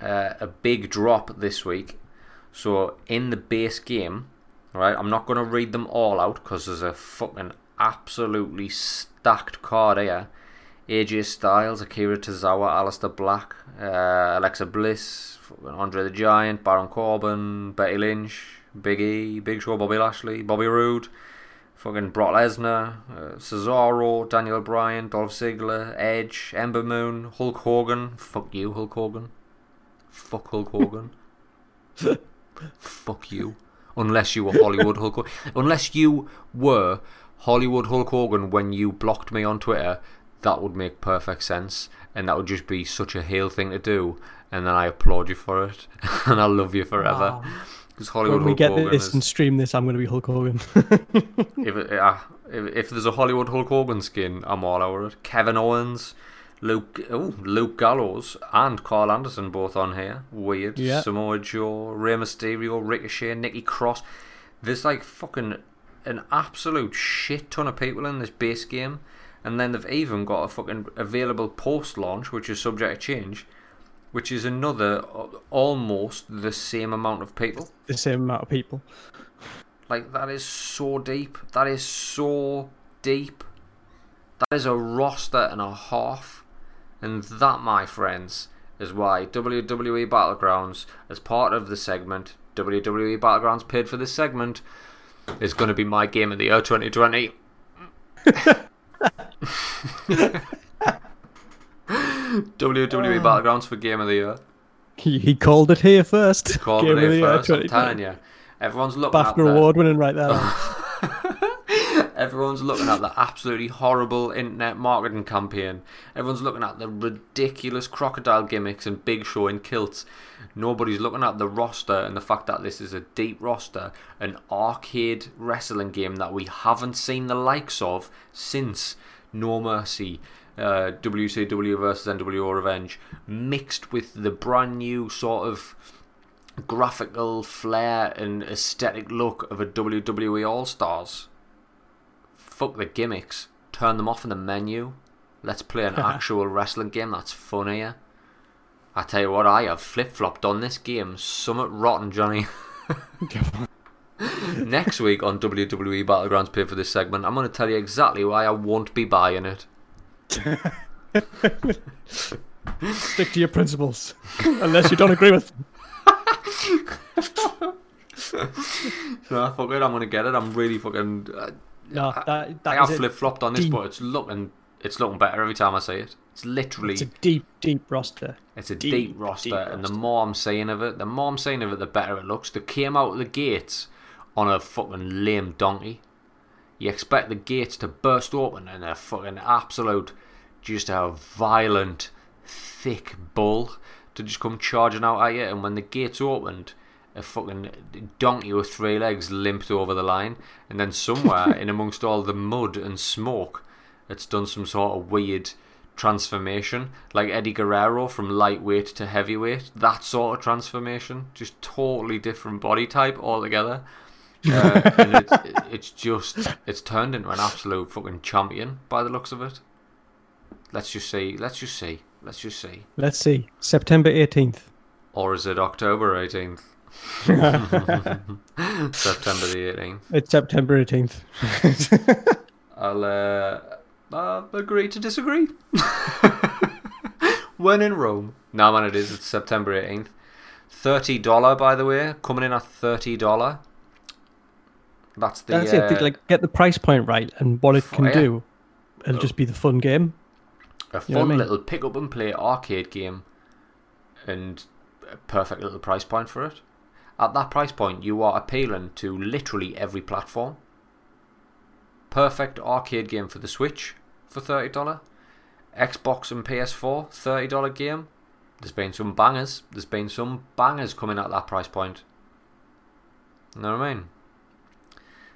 uh, a big drop this week, so in the base game, right? I'm not going to read them all out because there's a fucking absolutely stacked card here. AJ Styles, Akira Tozawa, Aleister Black, uh, Alexa Bliss, Andre the Giant, Baron Corbin, Becky Lynch, Big E, Big Show, Bobby Lashley, Bobby Roode, fucking Brock Lesnar, uh, Cesaro, Daniel Bryan, Dolph Ziggler, Edge, Ember Moon, Hulk Hogan. Fuck you, Hulk Hogan. Fuck Hulk Hogan. (laughs) Fuck you. Unless you were Hollywood Hulk Hogan. Unless you were Hollywood Hulk Hogan when you blocked me on Twitter, that would make perfect sense. And that would just be such a hale thing to do. And then I applaud you for it. (laughs) and I love you forever. Wow. Because Hollywood When we Hulk get Hogan this is and stream this, I'm going to be Hulk Hogan. (laughs) if, it, uh, if if there's a Hollywood Hulk Hogan skin, I'm all over it. Kevin Owens, Luke, oh, Luke Gallows and Karl Anderson both on here. Weird. Yeah. Samoa Joe, Rey Mysterio, Ricochet, Nikki Cross. There's like fucking an absolute shit ton of people in this base game, and then they've even got a fucking available post launch, which is subject to change, which is another almost the same amount of people. The same amount of people. Like that is so deep. That is so deep. That is a roster and a half. And that, my friends, is why WWE Battlegrounds, as part of the segment, WWE Battlegrounds paid for this segment, is going to be my game of the year 2020. (laughs) WWE ah. Battlegrounds for game of the year. He, he called it here first. Called Game it of the here year first. I'm telling you, everyone's looking at the, award winning right there. (laughs) Everyone's looking at the absolutely horrible internet marketing campaign. Everyone's looking at the ridiculous crocodile gimmicks and Big Show in kilts. Nobody's looking at the roster and the fact that this is a deep roster, an arcade wrestling game that we haven't seen the likes of since No Mercy, uh, WCW versus NWO Revenge, mixed with the brand new sort of graphical flair and aesthetic look of a WWE All Stars. Fuck the gimmicks. Turn them off in the menu. Let's play an (laughs) actual wrestling game that's funnier. I tell you what, I have flip flopped on this game. Summit rotten, Johnny. (laughs) Next week on WWE Battlegrounds Pay for this segment, I'm going to tell you exactly why I won't be buying it. (laughs) Stick to your principles, unless you don't agree with them. (laughs) So fuck it, I'm going to get it. I'm really fucking. Uh, No, I- that, I that have flip flopped on this, deep- but it's looking it's looking better every time I see it. It's literally it's a deep, deep roster. it's a deep, deep, roster, deep and the more I'm saying of it, the more I'm saying of it, the better it looks. They came out of the gates on a fucking lame donkey. You expect the gates to burst open and a fucking absolute, just a violent, thick bull to just come charging out at you. And when the gates opened, a fucking donkey with three legs limped over the line, and then somewhere (laughs) in amongst all the mud and smoke, it's done some sort of weird transformation, like Eddie Guerrero from lightweight to heavyweight. That sort of transformation, just totally different body type altogether. Uh, and it's, (laughs) it's just it's turned into an absolute fucking champion by the looks of it. Let's just see. Let's just see. Let's just see. Let's see. September 18th. Or is it October 18th? (laughs) (laughs) September the 18th. It's September 18th. I'll uh, uh, agree to disagree. (laughs) when in Rome. No, man, it is. It's September 18th. $30, by the way. Coming in at $30. That's the. That's uh, it. Like, get the price point right and what it f- can do. It'll just be the fun game. a you know what I fun mean? little pick up and play arcade game and a perfect little price point for it. At that price point, you are appealing to literally every platform. Perfect arcade game for the Switch for $30. Xbox and PS4, $30 game. There's been some bangers. There's been some bangers coming at that price point. You know what I mean?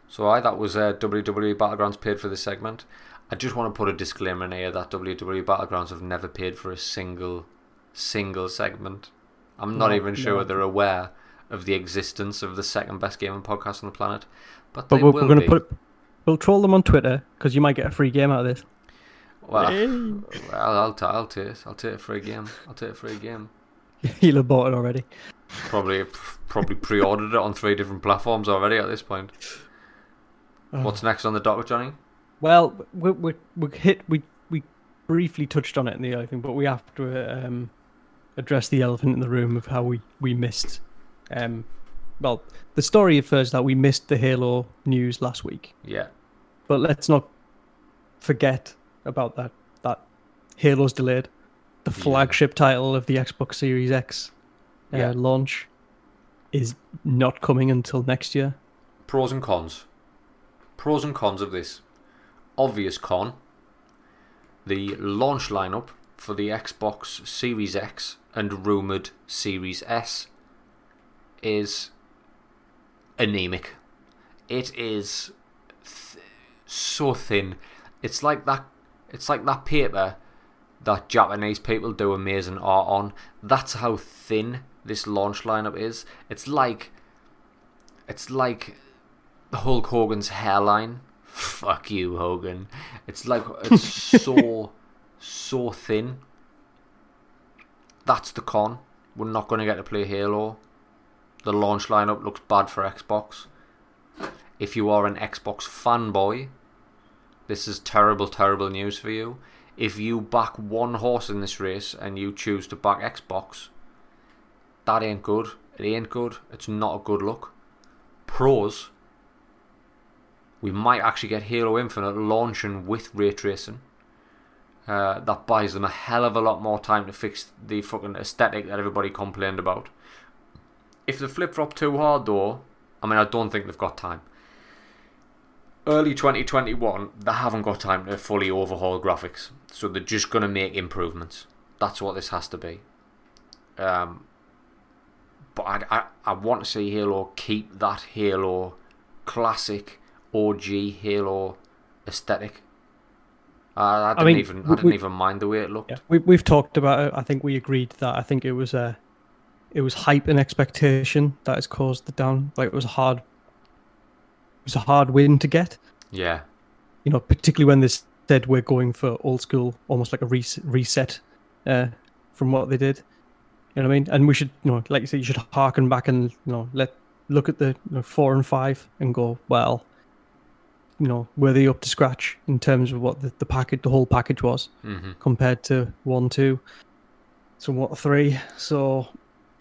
So I that was uh, WWE Battlegrounds paid for this segment. I just want to put a disclaimer in here that WWE Battlegrounds have never paid for a single single segment. I'm not No, even sure no. they're aware of the existence of the second best gaming podcast on the planet. But, But they we're, we're going to put. We'll troll them on Twitter because you might get a free game out of this. well, Hey. well, I'll, t- I'll take it. I'll take it for a game. I'll take it for a game. (laughs) You'll have bought it already. Probably probably pre-ordered it on three different platforms already at this point. Oh. What's next on the docket, Johnny? Well, we we we hit we we briefly touched on it in the other thing, but we have to um, address the elephant in the room of how we we missed. Um, well, the story of first that we missed the Halo news last week, Yeah. but let's not forget about that. That Halo's delayed. The Yeah. flagship title of the Xbox Series X uh, Yeah. launch is not coming until next year. Pros and cons. Pros and cons of this. Obvious con. The launch lineup for the Xbox Series X and rumored Series S is anemic. It is th- so thin. It's like that. It's like that paper that Japanese people do amazing art on. That's how thin this launch lineup is. It's like it's like Hulk Hogan's hairline. Fuck you, Hogan. It's like it's (laughs) so so thin. That's the con. We're not going to get to play Halo. The launch lineup looks bad for Xbox. If you are an Xbox fanboy, this is terrible, terrible news for you. If you back one horse in this race and you choose to back Xbox, that ain't good. It ain't good. It's not a good look. Pros, we might actually get Halo Infinite launching with ray tracing. Uh, that buys them a hell of a lot more time to fix the fucking aesthetic that everybody complained about. If they flip flop too hard, though, I mean, I don't think they've got time. Early 2021, they haven't got time to fully overhaul graphics, so they're just going to make improvements. That's what this has to be. Um, but I, I, I want to see Halo keep that Halo classic OG Halo aesthetic. Uh, I didn't mean, even I didn't we- even mind the way it looked. Yeah, we we've talked about it. I think we agreed that I think it was a, it was hype and expectation that has caused the down. Like it was a hard, it was a hard win to get. Yeah, You know, particularly when they said we're going for old school, almost like a res- reset, uh, from what they did. You know what I mean? And we should, you know, like you said, you should harken back and you know let look at the you know, four and five and go, well, you know, were they up to scratch in terms of what the, the package, the whole package was? hmm compared to one, two, somewhat three. So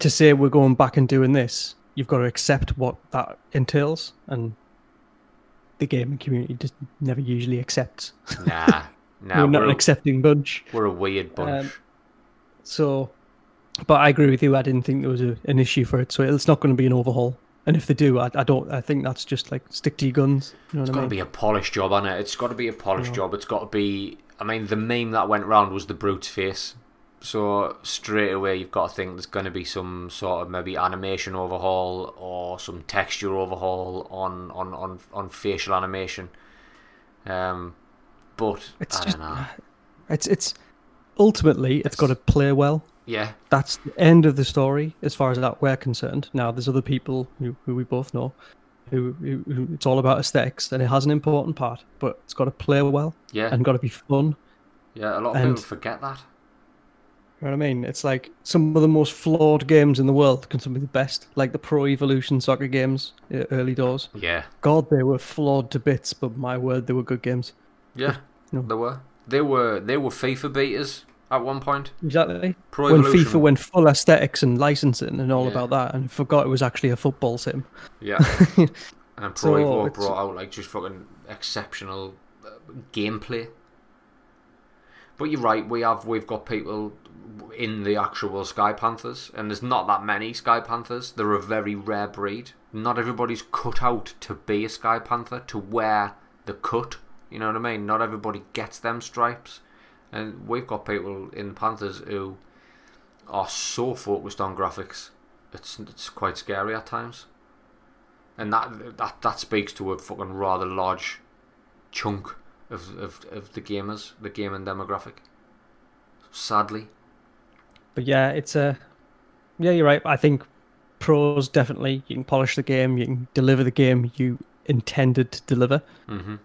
to say we're going back and doing this, you've got to accept what that entails, and the gaming community just never usually accepts. nah, (laughs) nah. we're not we're, an a, accepting bunch. we're a weird bunch. Um, So, but I agree with you. I didn't think there was a, an issue for it, so it's not going to be an overhaul. And if they do, I, I don't. I think that's just like stick to your guns. You know It's got I to be a polished job, on it? It's got to be a polished Yeah. job. It's got to be. I mean, the meme that went round was the brute's face. So straight away, you've got to think there's going to be some sort of maybe animation overhaul or some texture overhaul on on on, on facial animation. Um, but It's I just- don't know. (sighs) It's it's ultimately it's got to play well. Yeah, that's the end of the story as far as that we're concerned. Now, there's other people who, who we both know who, who, who it's all about aesthetics and it has an important part, but it's got to play well yeah, and got to be fun. yeah. A lot of and- people forget that. You know what I mean? It's like some of the most flawed games in the world can some be the best, like the Pro Evolution soccer games, uh, early doors. Yeah, God, they were flawed to bits, but my word, they were good games. yeah. No. They were. They were. They were FIFA beaters at one point. Exactly. Pro when Evolution. FIFA went full aesthetics and licensing and all Yeah. about that, and forgot it was actually a football sim. Yeah. (laughs) And Pro So Evo brought out like just fucking exceptional uh, gameplay. But you're right. We have we've got people in the actual Sky Panthers, and there's not that many Sky Panthers. They're a very rare breed. Not everybody's cut out to be a Sky Panther to wear the cut. You know what I mean? Not everybody gets them stripes, and we've got people in Panthers who are so focused on graphics. It's it's quite scary at times and that that that speaks to a fucking rather large chunk of of, of the gamers, the gaming demographic. Sadly, But yeah, it's a yeah, you're right. I think pros definitely you can polish the game, you can deliver the game you intended to deliver. hmm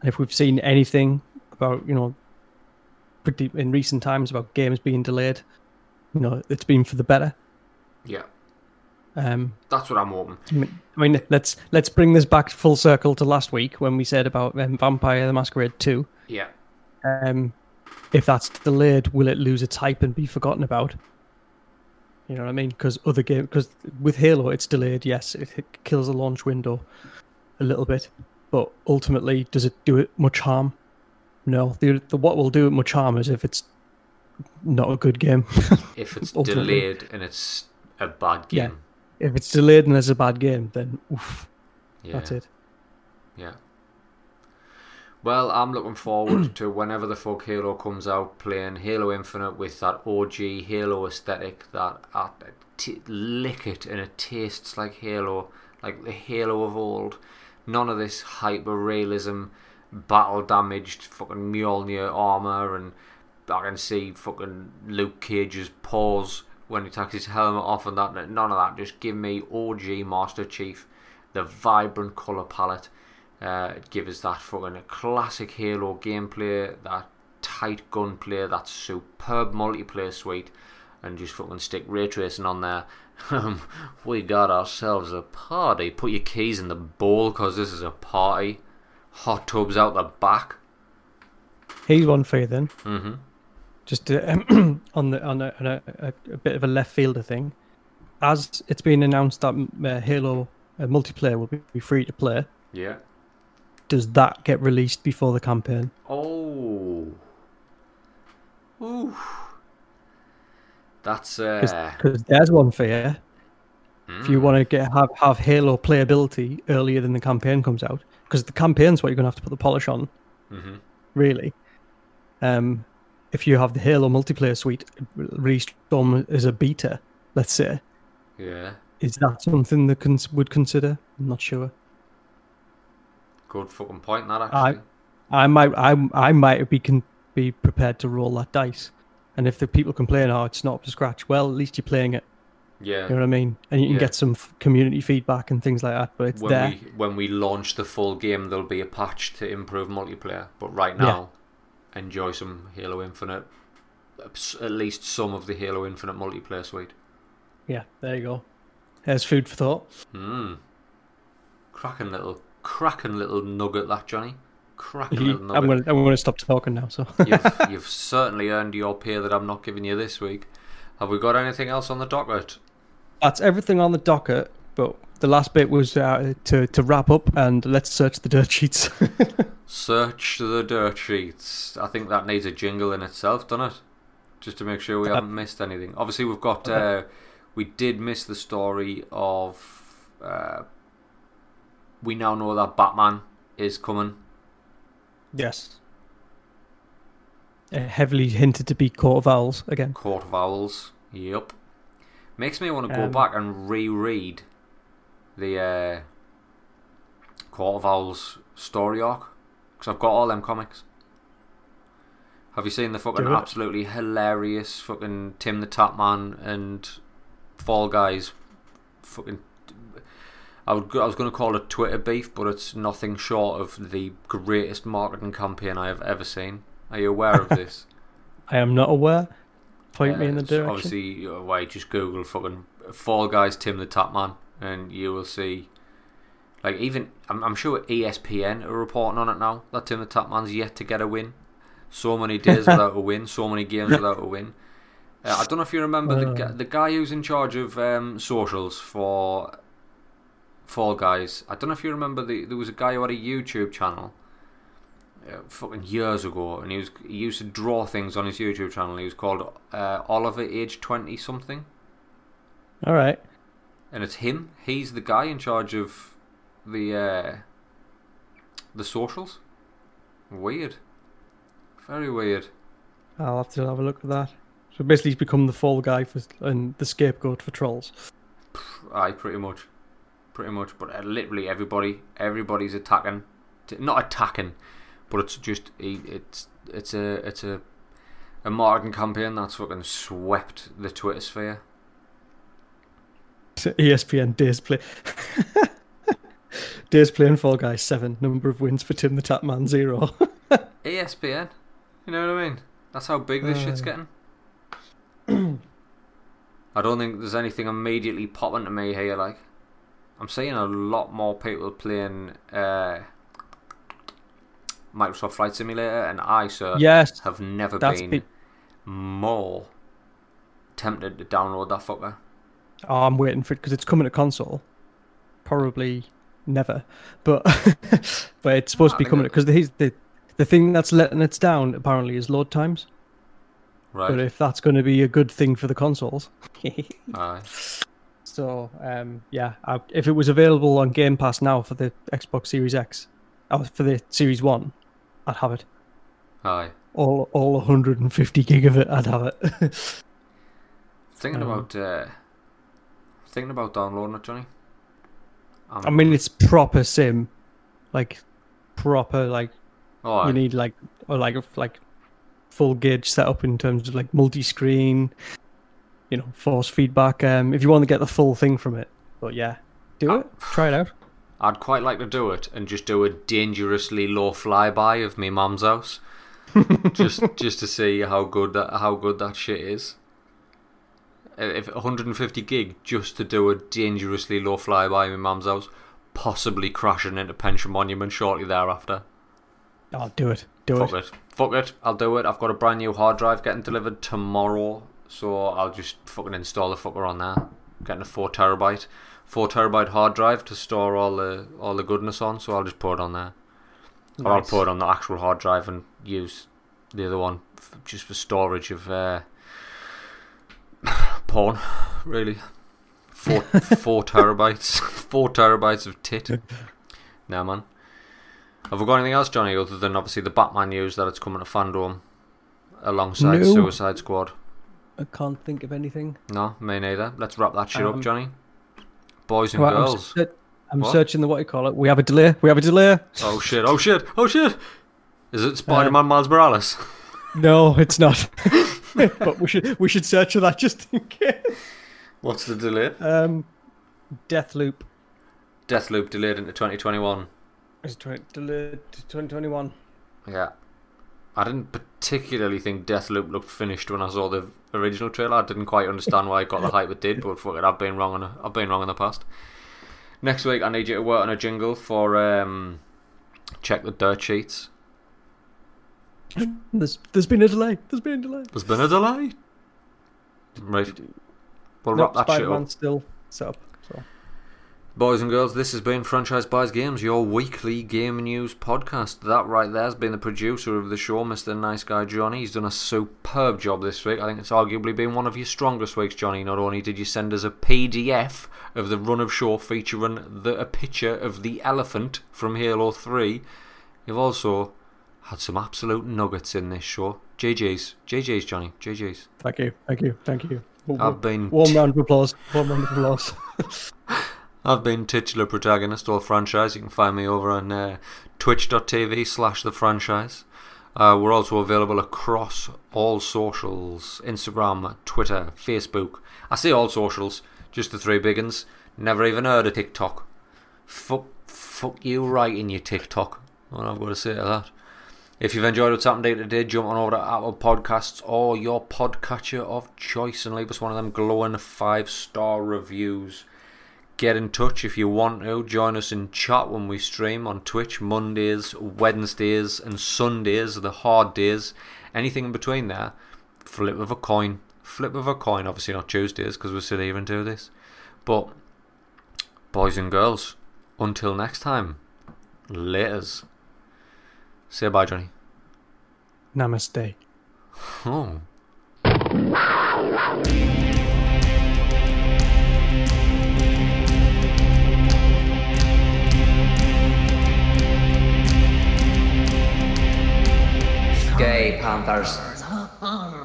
And if we've seen anything about you know, pretty in recent times about games being delayed, you know, it's been for the better. yeah, Um, that's what I'm hoping. I mean, I mean, let's let's bring this back full circle to last week when we said about um, Vampire: The Masquerade Two. Yeah, Um, if that's delayed, will it lose its hype and be forgotten about? You know what I mean? Because other game, because with Halo, it's delayed. Yes, it, it kills the launch window a little bit, but ultimately, does it do it much harm? No. The, the what will do it much harm is if it's not a good game. (laughs) if it's delayed and it's a bad game. Yeah. if it's delayed and it's a bad game, then oof, yeah, that's it. Yeah. Well, I'm looking forward to whenever the fuck Halo comes out, playing Halo Infinite with that OG Halo aesthetic that I t- lick it and it tastes like Halo, like the Halo of old. None of this hyper realism, battle damaged fucking Mjolnir armor and I can see fucking Luke Cage's paws when he takes his helmet off and that. None of that. Just give me OG Master Chief, the vibrant color palette. Uh, it gives us that fucking classic Halo gameplay, that tight gunplay, that superb multiplayer suite, and just fucking stick ray tracing on there. Um, (laughs) we got ourselves a party. Put your keys in the bowl because this is a party. Hot tubs out the back. Here's one for you then. Mm-hmm. Just uh, (clears throat) on the on, a, on a, a, a bit of a left fielder thing. As it's been announced that uh, Halo uh, multiplayer will be, be free to play, Yeah. Does that get released before the campaign? Oh. Ooh. That's uh. Because there's one for you. If Hmm. you want to get have have Halo playability earlier than the campaign comes out, because the campaign's what you're gonna have to put the polish on, hmm really. Um, if you have the Halo multiplayer suite released on as a beta, let's say, Yeah. is that something that cons- would consider? I'm not sure. Good fucking point. That I- actually. I might I I might be con- be prepared to roll that dice, and if the people complain, oh, it's not up to scratch, well, at least you're playing it. yeah. You know what I mean? And you can Yeah. get some f- community feedback and things like that. But it's when there. we when we launch the full game, there'll be a patch to improve multiplayer. But right Yeah. now, enjoy some Halo Infinite. At least some of the Halo Infinite multiplayer suite. Yeah, there you go. There's food for thought. Hmm. Cracking little, cracking little nugget, that Johnny. Cracking I'm little nugget. gonna I'm gonna stop talking now. So you've, (laughs) you've certainly earned your pay that I'm not giving you this week. Have we got anything else on the docket? that's everything on the docket. But the last bit was uh, to to wrap up and let's search the dirt sheets. (laughs) Search the dirt sheets. I think that needs a jingle in itself, doesn't it? Just to make sure we Uh, haven't missed anything. Obviously, we've got. Uh, we did miss the story of. We now know that Batman is coming. yes. Uh, heavily hinted to be Court of Owls again. Court of Owls. Yep. Makes me want to go Um, back and reread the uh, Court of Owls story arc because I've got all them comics. Have you seen the fucking absolutely hilarious fucking Tim the Tatman and Fall Guys? Fucking. I, would, I was going to call it Twitter beef, but it's nothing short of the greatest marketing campaign I have ever seen. Are you aware of (laughs) this? I am not aware. Point me in the Uh, direction. Obviously, why just Google fucking Fall Guys Tim the Tatman, and you will see. Like even, I'm, I'm sure ESPN are reporting on it now that Tim the Tatman's yet to get a win. So many days (laughs) without a win, so many games without a win. Uh, I don't know if you remember the Uh. the guy who's in charge of um, socials for Fall Guys. I don't know if you remember the there was a guy who had a YouTube channel. Uh, fucking years ago, and he was he used to draw things on his YouTube channel. He was called uh, Oliver, age twenty something, All right. and it's him. He's the guy in charge of the uh, the socials. Weird, very weird. I'll have to have a look at that. So basically, he's become the fall guy for and the scapegoat for trolls. I pretty much, pretty much. But uh, literally everybody, everybody's attacking, t- not attacking, but it's just it's it's a it's a a marketing campaign that's fucking swept the Twitter sphere. ESPN days play. (laughs) days playing Fall Guys seven. Number of wins for Tim the Tatman zero. (laughs) ESPN, you know what I mean? That's how big this shit's Uh. getting. (clears throat) I don't think there's anything immediately popping to me here. Like, I'm seeing a lot more people playing uh, Microsoft Flight Simulator, and I, sir, yes, have never been pe- more tempted to download that fucker. Oh, I'm waiting for it because it's coming to console. Probably never, but (laughs) but it's supposed to be coming because the the the thing that's letting it down apparently is load times. Right. But if that's going to be a good thing for the consoles, (laughs) Aye. So um, yeah, I, if it was available on Game Pass now for the Xbox Series X, or for the Series One, I'd have it. Aye. All all 150 gig of it, I'd have it. (laughs) Thinking Um, about uh, thinking about downloading it, Johnny. Um, I mean, it's proper sim, like proper like oh, you need like or like like full gauge setup in terms of like multi-screen, you know, force feedback. Um, if you want to get the full thing from it, but yeah, do it. Try it out. I'd quite like to do it and just do a dangerously low flyby of me mum's house, (laughs) just just to see how good that how good that shit is. If 150 gig just to do a dangerously low flyby of my mum's house, possibly crashing into Penshaw Monument shortly thereafter. I'll do it. Do Fuck it. it. Fuck it. I'll do it. I've got a brand new hard drive getting delivered tomorrow, so I'll just fucking install the fucker on there. Getting a four terabyte, four terabyte hard drive to store all the all the goodness on. So I'll just put it on there, or I'll put it on the actual hard drive and use the other one f- just for storage of uh, (laughs) porn. Really, four (laughs) four terabytes, (laughs) four terabytes of tit. Nah, man. Have we got anything else, Johnny, other than obviously the Batman news that it's coming to FanDome alongside No. Suicide Squad? I can't think of anything. No, me neither. Let's wrap that shit up, Um, Johnny. Boys and Right, I'm, girls. ser- I'm searching the what you call it. We have a delay. We have a delay. Oh shit! Oh shit! Oh shit! Is Uh, it Spider-Man Miles Morales? (laughs) No, it's not. (laughs) but we should we should search for that just in case. What's the delay? Um, Deathloop. Death Loop delayed into 2021. is tw- delayed to 2021. Yeah. I didn't particularly think Deathloop looked finished when I saw the original trailer. I didn't quite understand why it got the hype it did, but fuck it, I've been wrong. In, I've been wrong in the past. Next week, I need you to work on a jingle for um, check the dirt sheets. (laughs) There's there's been a delay. There's been a delay. There's been a delay. Right. We'll Nope, wrap that shit up. Still set up. Boys and girls, this has been Franchise Buys Games, your weekly game news podcast. That right there has been the producer of the show, Mr. Nice Guy Johnny. He's done a superb job this week. I think it's arguably been one of your strongest weeks, Johnny. Not only did you send us a PDF of the run of show featuring the, a picture of the elephant from Halo 3, you've also had some absolute nuggets in this show. JJ's, JJ's, Johnny. JJ's. thank you, thank you, thank you. I've been warm round of applause. Warm round of applause. (laughs) I've been titular protagonist Old Franchise. You can find me over on uh, twitch.tv slash the franchise. Uh, we're also available across all socials Instagram, Twitter, Facebook. I say all socials, just the three big ones. Never even heard of TikTok. Fuck, fuck you right in your TikTok. What I've got to say to that. If you've enjoyed what's happened day to jump on over to Apple Podcasts or your podcatcher of choice and leave us one of them glowing five star reviews get in touch if you want to. Join us in chat when we stream on Twitch Mondays, Wednesdays, and Sundays, the hard days. Anything in between there, flip of a coin. Flip of a coin, obviously not Tuesdays because we're still even do this. But, boys and girls, until next time, laters. Say bye, Johnny. Namaste. Oh. Gay Panthers. (laughs)